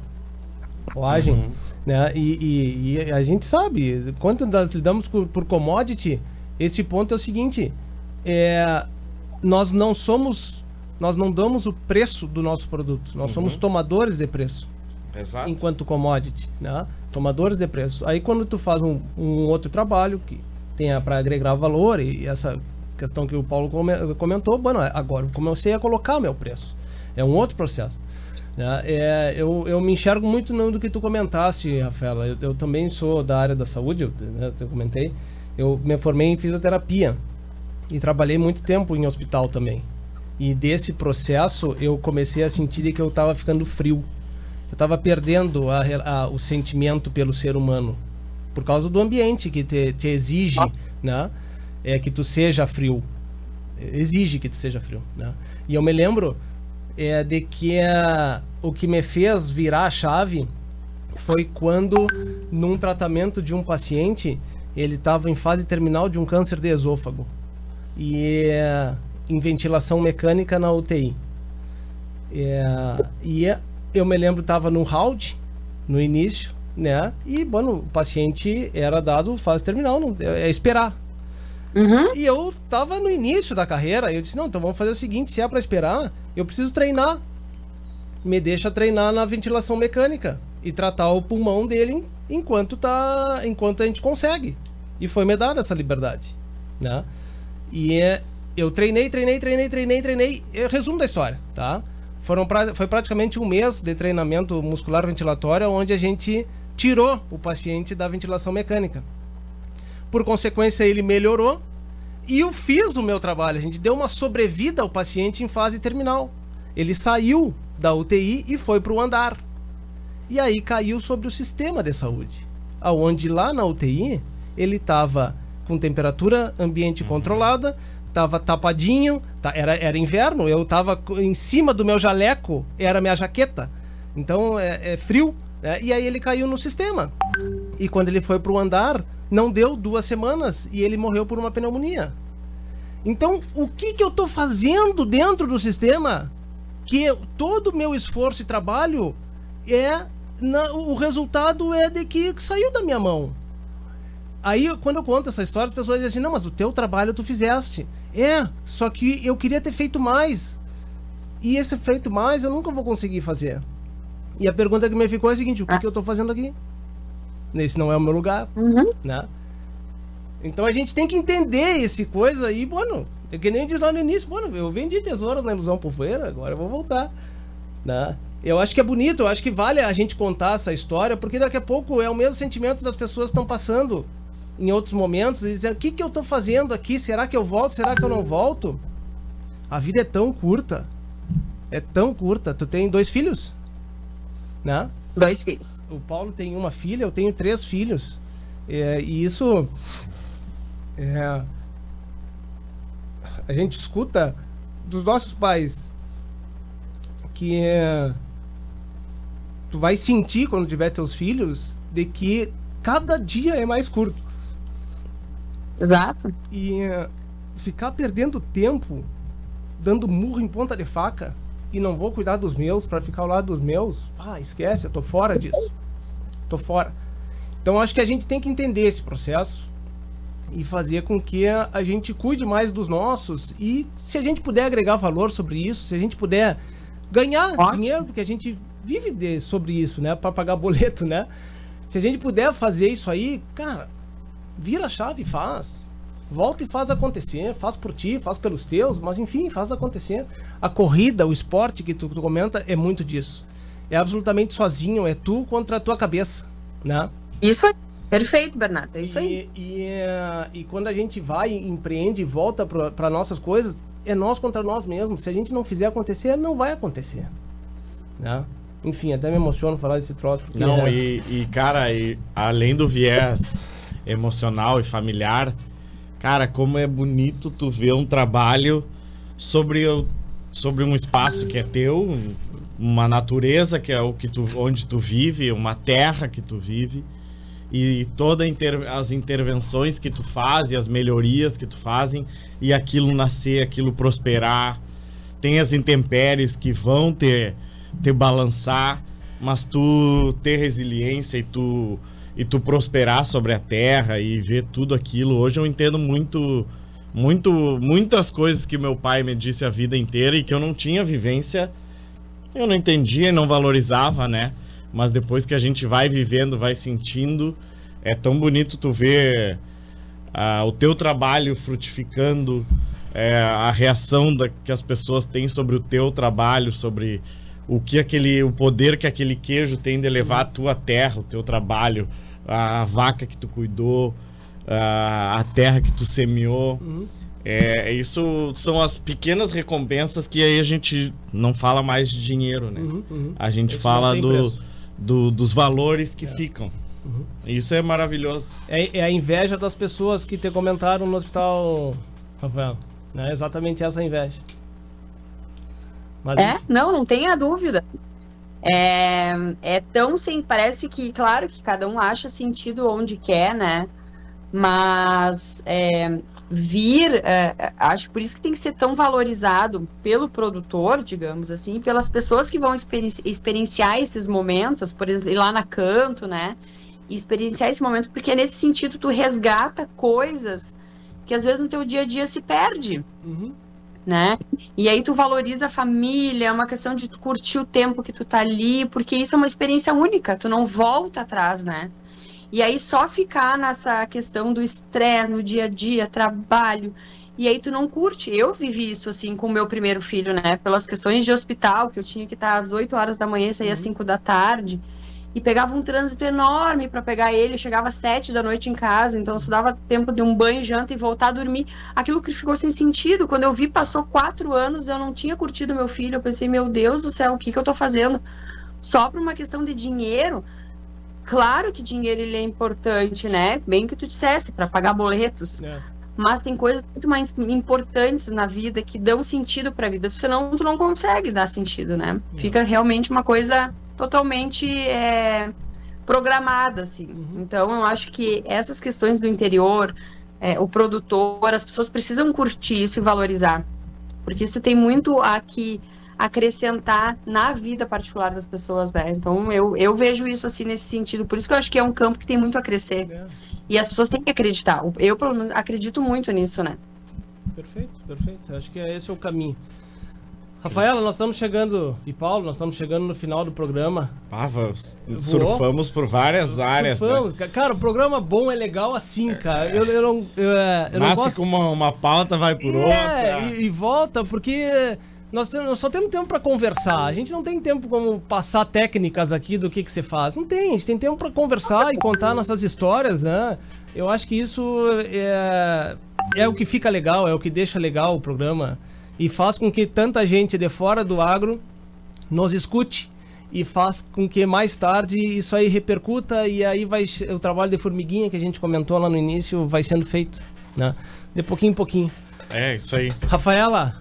Lagen, Uhum. né? E, e- e a gente sabe, quando nós lidamos por, por commodity, esse ponto é o seguinte, é, nós não somos, nós não damos o preço do nosso produto, nós somos tomadores de preço Exato. enquanto commodity, né? Tomadores de preço. Aí quando tu faz um, um outro trabalho que tenha para agregar valor e, essa questão que o Paulo come- comentou, bueno, agora eu comecei a colocar meu preço. É um outro processo. né? É, eu, eu me enxergo muito no do que tu comentaste, Rafaela. Eu, eu também sou da área da saúde, eu, né, eu comentei. Eu me formei em fisioterapia e trabalhei muito tempo em hospital também. E desse processo eu comecei a sentir que eu estava ficando frio. Eu estava perdendo a a- o sentimento pelo ser humano por causa do ambiente que te, te exige, né? É que tu seja frio. Exige que tu seja frio, né? E eu me lembro é, de que é, o que me fez virar a chave foi quando, num tratamento de um paciente, ele estava em fase terminal de um câncer de esôfago e é, em ventilação mecânica na UTI. É, e é- eu me lembro estava no round no início, né? E bueno, o paciente era dado fase terminal, não, é é esperar. E eu tava no início da carreira, eu disse, não, então vamos fazer o seguinte, se é para esperar, eu preciso treinar. Me deixa treinar na ventilação mecânica e tratar o pulmão dele en- enquanto tá, enquanto a gente consegue. E foi me dada essa liberdade, né? E é, eu treinei, treinei, treinei, treinei, treinei. É, resumo da história, tá? Foram pra, foi praticamente um mês de treinamento muscular ventilatório, onde a gente tirou o paciente da ventilação mecânica. Por consequência, ele melhorou e eu fiz o meu trabalho. A gente deu uma sobrevida ao paciente em fase terminal. Ele saiu da UTI e foi para o andar. E aí caiu sobre o sistema de saúde, aonde lá na UTI ele estava com temperatura ambiente controlada, estava tapadinho, tá- era, era inverno, eu estava em cima do meu jaleco, era minha jaqueta, então é, é frio, né? e aí ele caiu no sistema. E quando ele foi para o andar, não deu duas semanas e ele morreu por uma pneumonia. Então, o que, que eu estou fazendo dentro do sistema que todo o meu esforço e trabalho é na- o resultado é de que saiu da minha mão. Aí, quando eu conto essa história, as pessoas dizem assim: não, mas o teu trabalho tu fizeste. É, só que eu queria ter feito mais. E esse feito mais eu nunca vou conseguir fazer. E a pergunta que me ficou é a seguinte: o que, que eu tô fazendo aqui? Esse não é o meu lugar, né? Então a gente tem que entender esse coisa aí, bueno, é que nem diz lá no início, bueno, eu vendi tesouros na ilusão por feira, agora eu vou voltar, né? Eu acho que é bonito, eu acho que vale a gente contar essa história, porque daqui a pouco é o mesmo sentimento das pessoas que estão passando em outros momentos e dizendo, o que que eu tô fazendo aqui? Será que eu volto? Será que eu não volto? A vida é tão curta. É tão curta. Tu tem dois filhos? Né? Dois filhos. O Paulo tem uma filha, eu tenho três filhos. É, e isso. é, a gente escuta dos nossos pais que é, tu vai sentir quando tiver teus filhos de que cada dia é mais curto. Exato. E é, ficar perdendo tempo dando murro em ponta de faca e não vou cuidar dos meus para ficar ao lado dos meus, ah, esquece, eu tô fora disso. Tô fora. Então acho que a gente tem que entender esse processo e fazer com que a, gente cuide mais dos nossos e se a gente puder agregar valor sobre isso, se a gente puder ganhar dinheiro, porque a gente vive de, sobre isso, né, para pagar boleto, né? Se a gente puder fazer isso aí, cara, vira a chave e faz. Volta e faz acontecer, faz por ti, faz pelos teus, mas enfim, faz acontecer. A corrida, o esporte que tu, tu comenta é muito disso. É absolutamente sozinho, é tu contra a tua cabeça, né? Isso é perfeito, Bernardo, é isso aí. E, e, eh, e quando a gente vai, empreende e volta para nossas coisas, é nós contra nós mesmos. Se a gente não fizer acontecer, não vai acontecer. Né? Enfim, até me emociono falar desse troço. Porque Não, é- e, e, cara, e, além do viés emocional e familiar, cara, como é bonito tu ver um trabalho sobre, sobre um espaço que é teu, uma natureza que é o que tu, onde tu vive, uma terra que tu vive e todas inter, as intervenções que tu faz e as melhorias que tu fazem e aquilo nascer, aquilo prosperar. Tem as intempéries que vão ter te balançar, mas tu ter resiliência e tu e tu prosperar sobre a terra e ver tudo aquilo. Hoje eu entendo muito muito muitas coisas que meu pai me disse a vida inteira e que eu não tinha vivência eu não entendia e não valorizava, né? Mas depois que a gente vai vivendo, vai sentindo, é tão bonito tu ver ah, o teu trabalho frutificando, é, a reação da, que as pessoas têm sobre o teu trabalho, sobre o que aquele, o poder que aquele queijo tem de levar a tua terra, o teu trabalho, a, vaca que tu cuidou, a, a terra que tu semeou. Uhum. É, isso são as pequenas recompensas que aí a gente não fala mais de dinheiro, né? Uhum, uhum. A gente isso fala do, do, dos valores que é. ficam. Uhum. Isso é maravilhoso. É, é, a inveja das pessoas que te comentaram no hospital, Rafael. É exatamente essa inveja. Mas, é, não, não tenha dúvida. É, é tão sem. Parece que, claro, que cada um acha sentido onde quer, né? Mas é, vir, é, é, acho por isso que tem que ser tão valorizado pelo produtor, digamos assim, pelas pessoas que vão experienciar esses momentos, por exemplo, ir lá na canto, né? E experienciar esse momento, porque nesse sentido tu resgata coisas que às vezes no teu dia a dia se perde. Uhum. Né? E aí tu valoriza a família, é uma questão de curtir o tempo que tu tá ali, porque isso é uma experiência única, tu não volta atrás, né? E aí só ficar nessa questão do estresse no dia a dia, trabalho, e aí tu não curte. Eu vivi isso assim com o meu primeiro filho, né? Pelas questões de hospital, que eu tinha que estar às 8 horas da manhã e sair uhum. às 5 da tarde. E pegava um trânsito enorme para pegar ele, chegava às 7 da noite em casa, então só dava tempo de um banho, janta e voltar a dormir. Aquilo que ficou sem sentido. Quando eu vi, passou quatro anos, eu não tinha curtido meu filho. Eu pensei, meu Deus do céu, o que, que eu tô fazendo? Só por uma questão de dinheiro, Claro que dinheiro ele é importante, né? Bem que tu dissesse, para pagar boletos. É. Mas tem coisas muito mais importantes na vida que dão sentido para a vida, senão tu não consegue dar sentido, né? É. Fica realmente uma coisa totalmente é, programada, assim. Uhum. Então, eu acho que essas questões do interior, é, o produtor, as pessoas precisam curtir isso e valorizar. Porque isso tem muito a que acrescentar na vida particular das pessoas, né? Então eu, eu vejo isso assim nesse sentido. Por isso que eu acho que é um campo que tem muito a crescer. É. E as pessoas têm que acreditar. Eu, pelo menos, acredito muito nisso, né? Perfeito, perfeito. Acho que esse é o caminho. Rafaela, nós estamos chegando, e Paulo, nós estamos chegando no final do programa. Ah, surfamos por várias áreas. Surfamos. Né? Cara, o programa bom é legal assim, cara. Eu, eu não. Eu, eu Nasce não gosto... com uma, uma pauta, vai por é, outra. E, e volta, porque nós, temos, nós só temos tempo para conversar. A gente não tem tempo como passar técnicas aqui do que, que você faz. Não tem. A gente tem tempo para conversar e contar nossas histórias, né? Eu acho que isso é, é o que fica legal, é o que deixa legal o programa e faz com que tanta gente de fora do agro nos escute e faz com que mais tarde isso aí repercuta e aí vai o trabalho de formiguinha que a gente comentou lá no início vai sendo feito, né? De pouquinho em pouquinho. É, isso aí. Rafaela,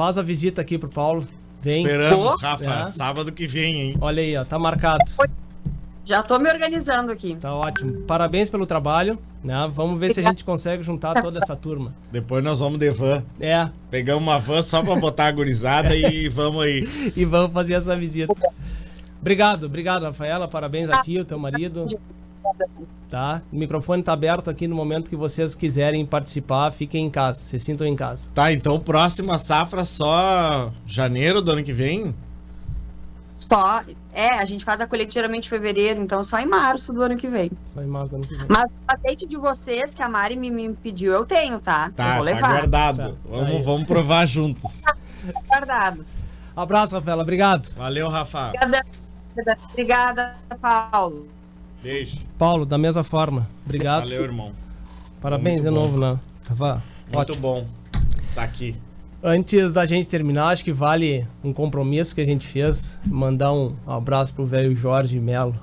Faz a visita aqui pro Paulo. Vem. Esperamos. Rafa. É. Sábado que vem, hein? Olha aí, ó. Tá marcado. Já tô me organizando aqui. Tá ótimo. Parabéns pelo trabalho. Né? Vamos ver se a gente consegue juntar toda essa turma. (laughs) Depois nós vamos de van. É. Pegamos uma van só pra botar a gurizada e (laughs) vamos aí. E vamos fazer essa visita. Obrigado, obrigado, Rafaela. Parabéns a ti, o teu marido. Tá? O microfone tá aberto aqui no momento que vocês quiserem participar, fiquem em casa, se sintam em casa. Tá, então próxima safra só janeiro do ano que vem? Só, é, a gente faz a colheita geralmente em fevereiro, então só em março do ano que vem. Só em março do ano que vem. Mas o azeite de vocês, que a Mari me, me pediu, eu tenho, tá? Tá, eu vou tá levar. tá guardado. Tá, vamos, vamos provar juntos. (laughs) guardado. Abraço, Rafaela, obrigado. Valeu, Rafa. Obrigada, obrigada Paulo. Beijo. Paulo, da mesma forma. Obrigado. Valeu, irmão. Parabéns de bom. novo, né? Tava Muito ótimo. bom. Tá aqui. Antes da gente terminar, acho que vale um compromisso que a gente fez. Mandar um abraço pro velho Jorge Melo.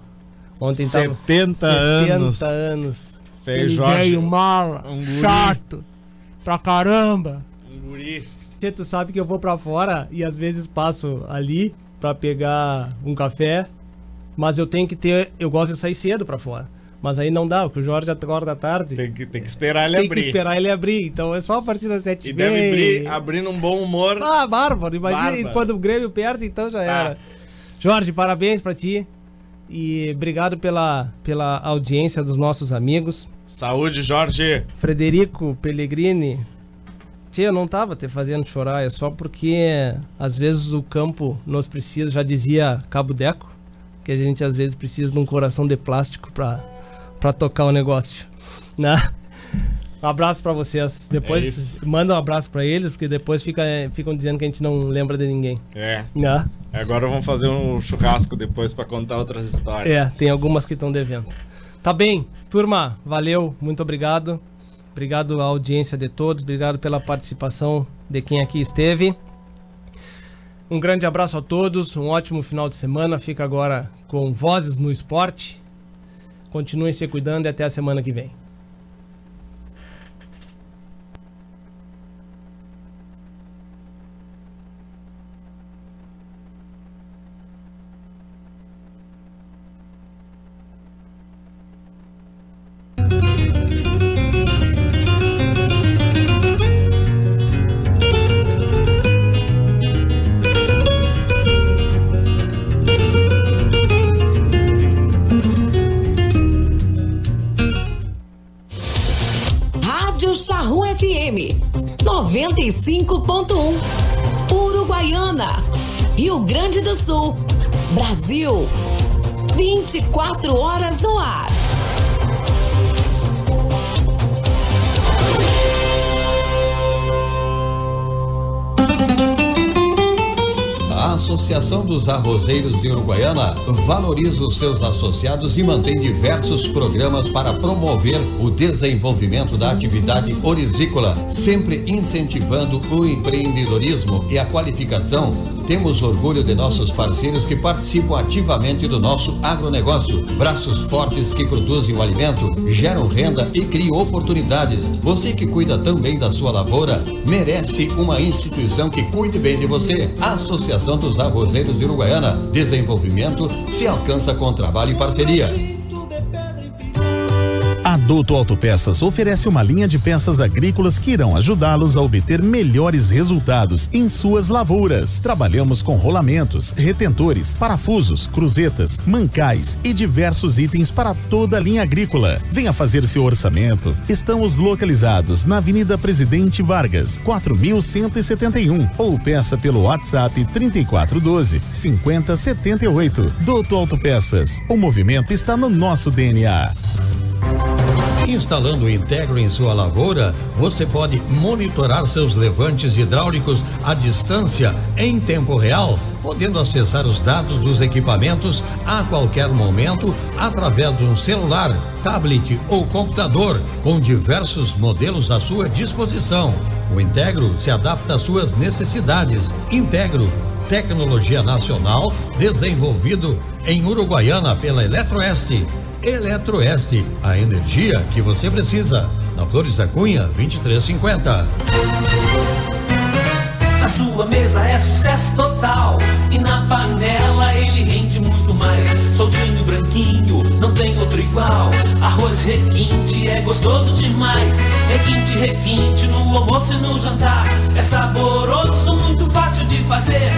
Ontem 70 tava 70 anos. 70 anos. Velho Jorge. Velho mala, um chato, pra caramba. Um guri. Tchê, tu sabe que eu vou pra fora e às vezes passo ali para pegar um café, mas eu tenho que ter, eu gosto de sair cedo para fora. Mas aí não dá, porque o Jorge acorda tarde. Tem que, tem que esperar ele tem abrir. que esperar ele abrir. Então é só a partir das sete E e deve meia. abrir, abrir num bom humor. Ah, bárbaro. Imagina Bárbaro. quando o Grêmio perde, então já Tá. era. Jorge, parabéns pra ti. E obrigado pela, pela audiência dos nossos amigos. Saúde, Jorge. Frederico Pellegrini. Tia, eu não tava te fazendo chorar, é só porque às vezes o campo nos precisa, já dizia Cabo Deco, que a gente às vezes precisa de um coração de plástico pra, pra tocar o negócio, né? Um abraço pra vocês. É Depois isso. manda um abraço pra eles, porque depois fica, ficam dizendo que a gente não lembra de ninguém. É. Né? Agora vamos fazer um churrasco depois pra contar outras histórias. É, tem algumas que estão devendo. Tá bem, turma, valeu, muito obrigado. Obrigado à audiência de todos, obrigado pela participação de quem aqui esteve. Um grande abraço a todos, um ótimo final de semana. Fica agora com Vozes no Esporte. Continuem se cuidando e até a semana que vem. FM 95.1 Uruguaiana Rio Grande do Sul Brasil. 24 horas no ar Associação dos Arrozeiros de Uruguaiana valoriza os seus associados e mantém diversos programas para promover o desenvolvimento da atividade orizícola, sempre incentivando o empreendedorismo e a qualificação. Temos orgulho de nossos parceiros que participam ativamente do nosso agronegócio. Braços fortes que produzem o alimento, geram renda e criam oportunidades. Você que cuida também da sua lavoura, merece uma instituição que cuide bem de você. A Associação dos Arrozeiros de Uruguaiana. Desenvolvimento se alcança com trabalho e parceria. Duto Autopeças oferece uma linha de peças agrícolas que irão ajudá-los a obter melhores resultados em suas lavouras. Trabalhamos com rolamentos, retentores, parafusos, cruzetas, mancais e diversos itens para toda a linha agrícola. Venha fazer seu orçamento. Estamos localizados na Avenida Presidente Vargas, 4171 ou peça pelo WhatsApp 3412 5078. Duto Autopeças. O movimento está no nosso DNA. Instalando o Integro em sua lavoura, você pode monitorar seus levantes hidráulicos à distância em tempo real, podendo acessar os dados dos equipamentos a qualquer momento através de um celular, tablet ou computador, com diversos modelos à sua disposição. O Integro se adapta às suas necessidades. Integro tecnologia nacional desenvolvido em Uruguaiana pela Eletroeste. Eletroeste, a energia que você precisa. Na Flores da Cunha, 2350. Na sua mesa é sucesso total. E na panela ele rende muito mais. Soltinho, branquinho, não tem outro igual. Arroz requinte é gostoso demais. Requinte, requinte no almoço e no jantar. É saboroso, muito fácil de fazer.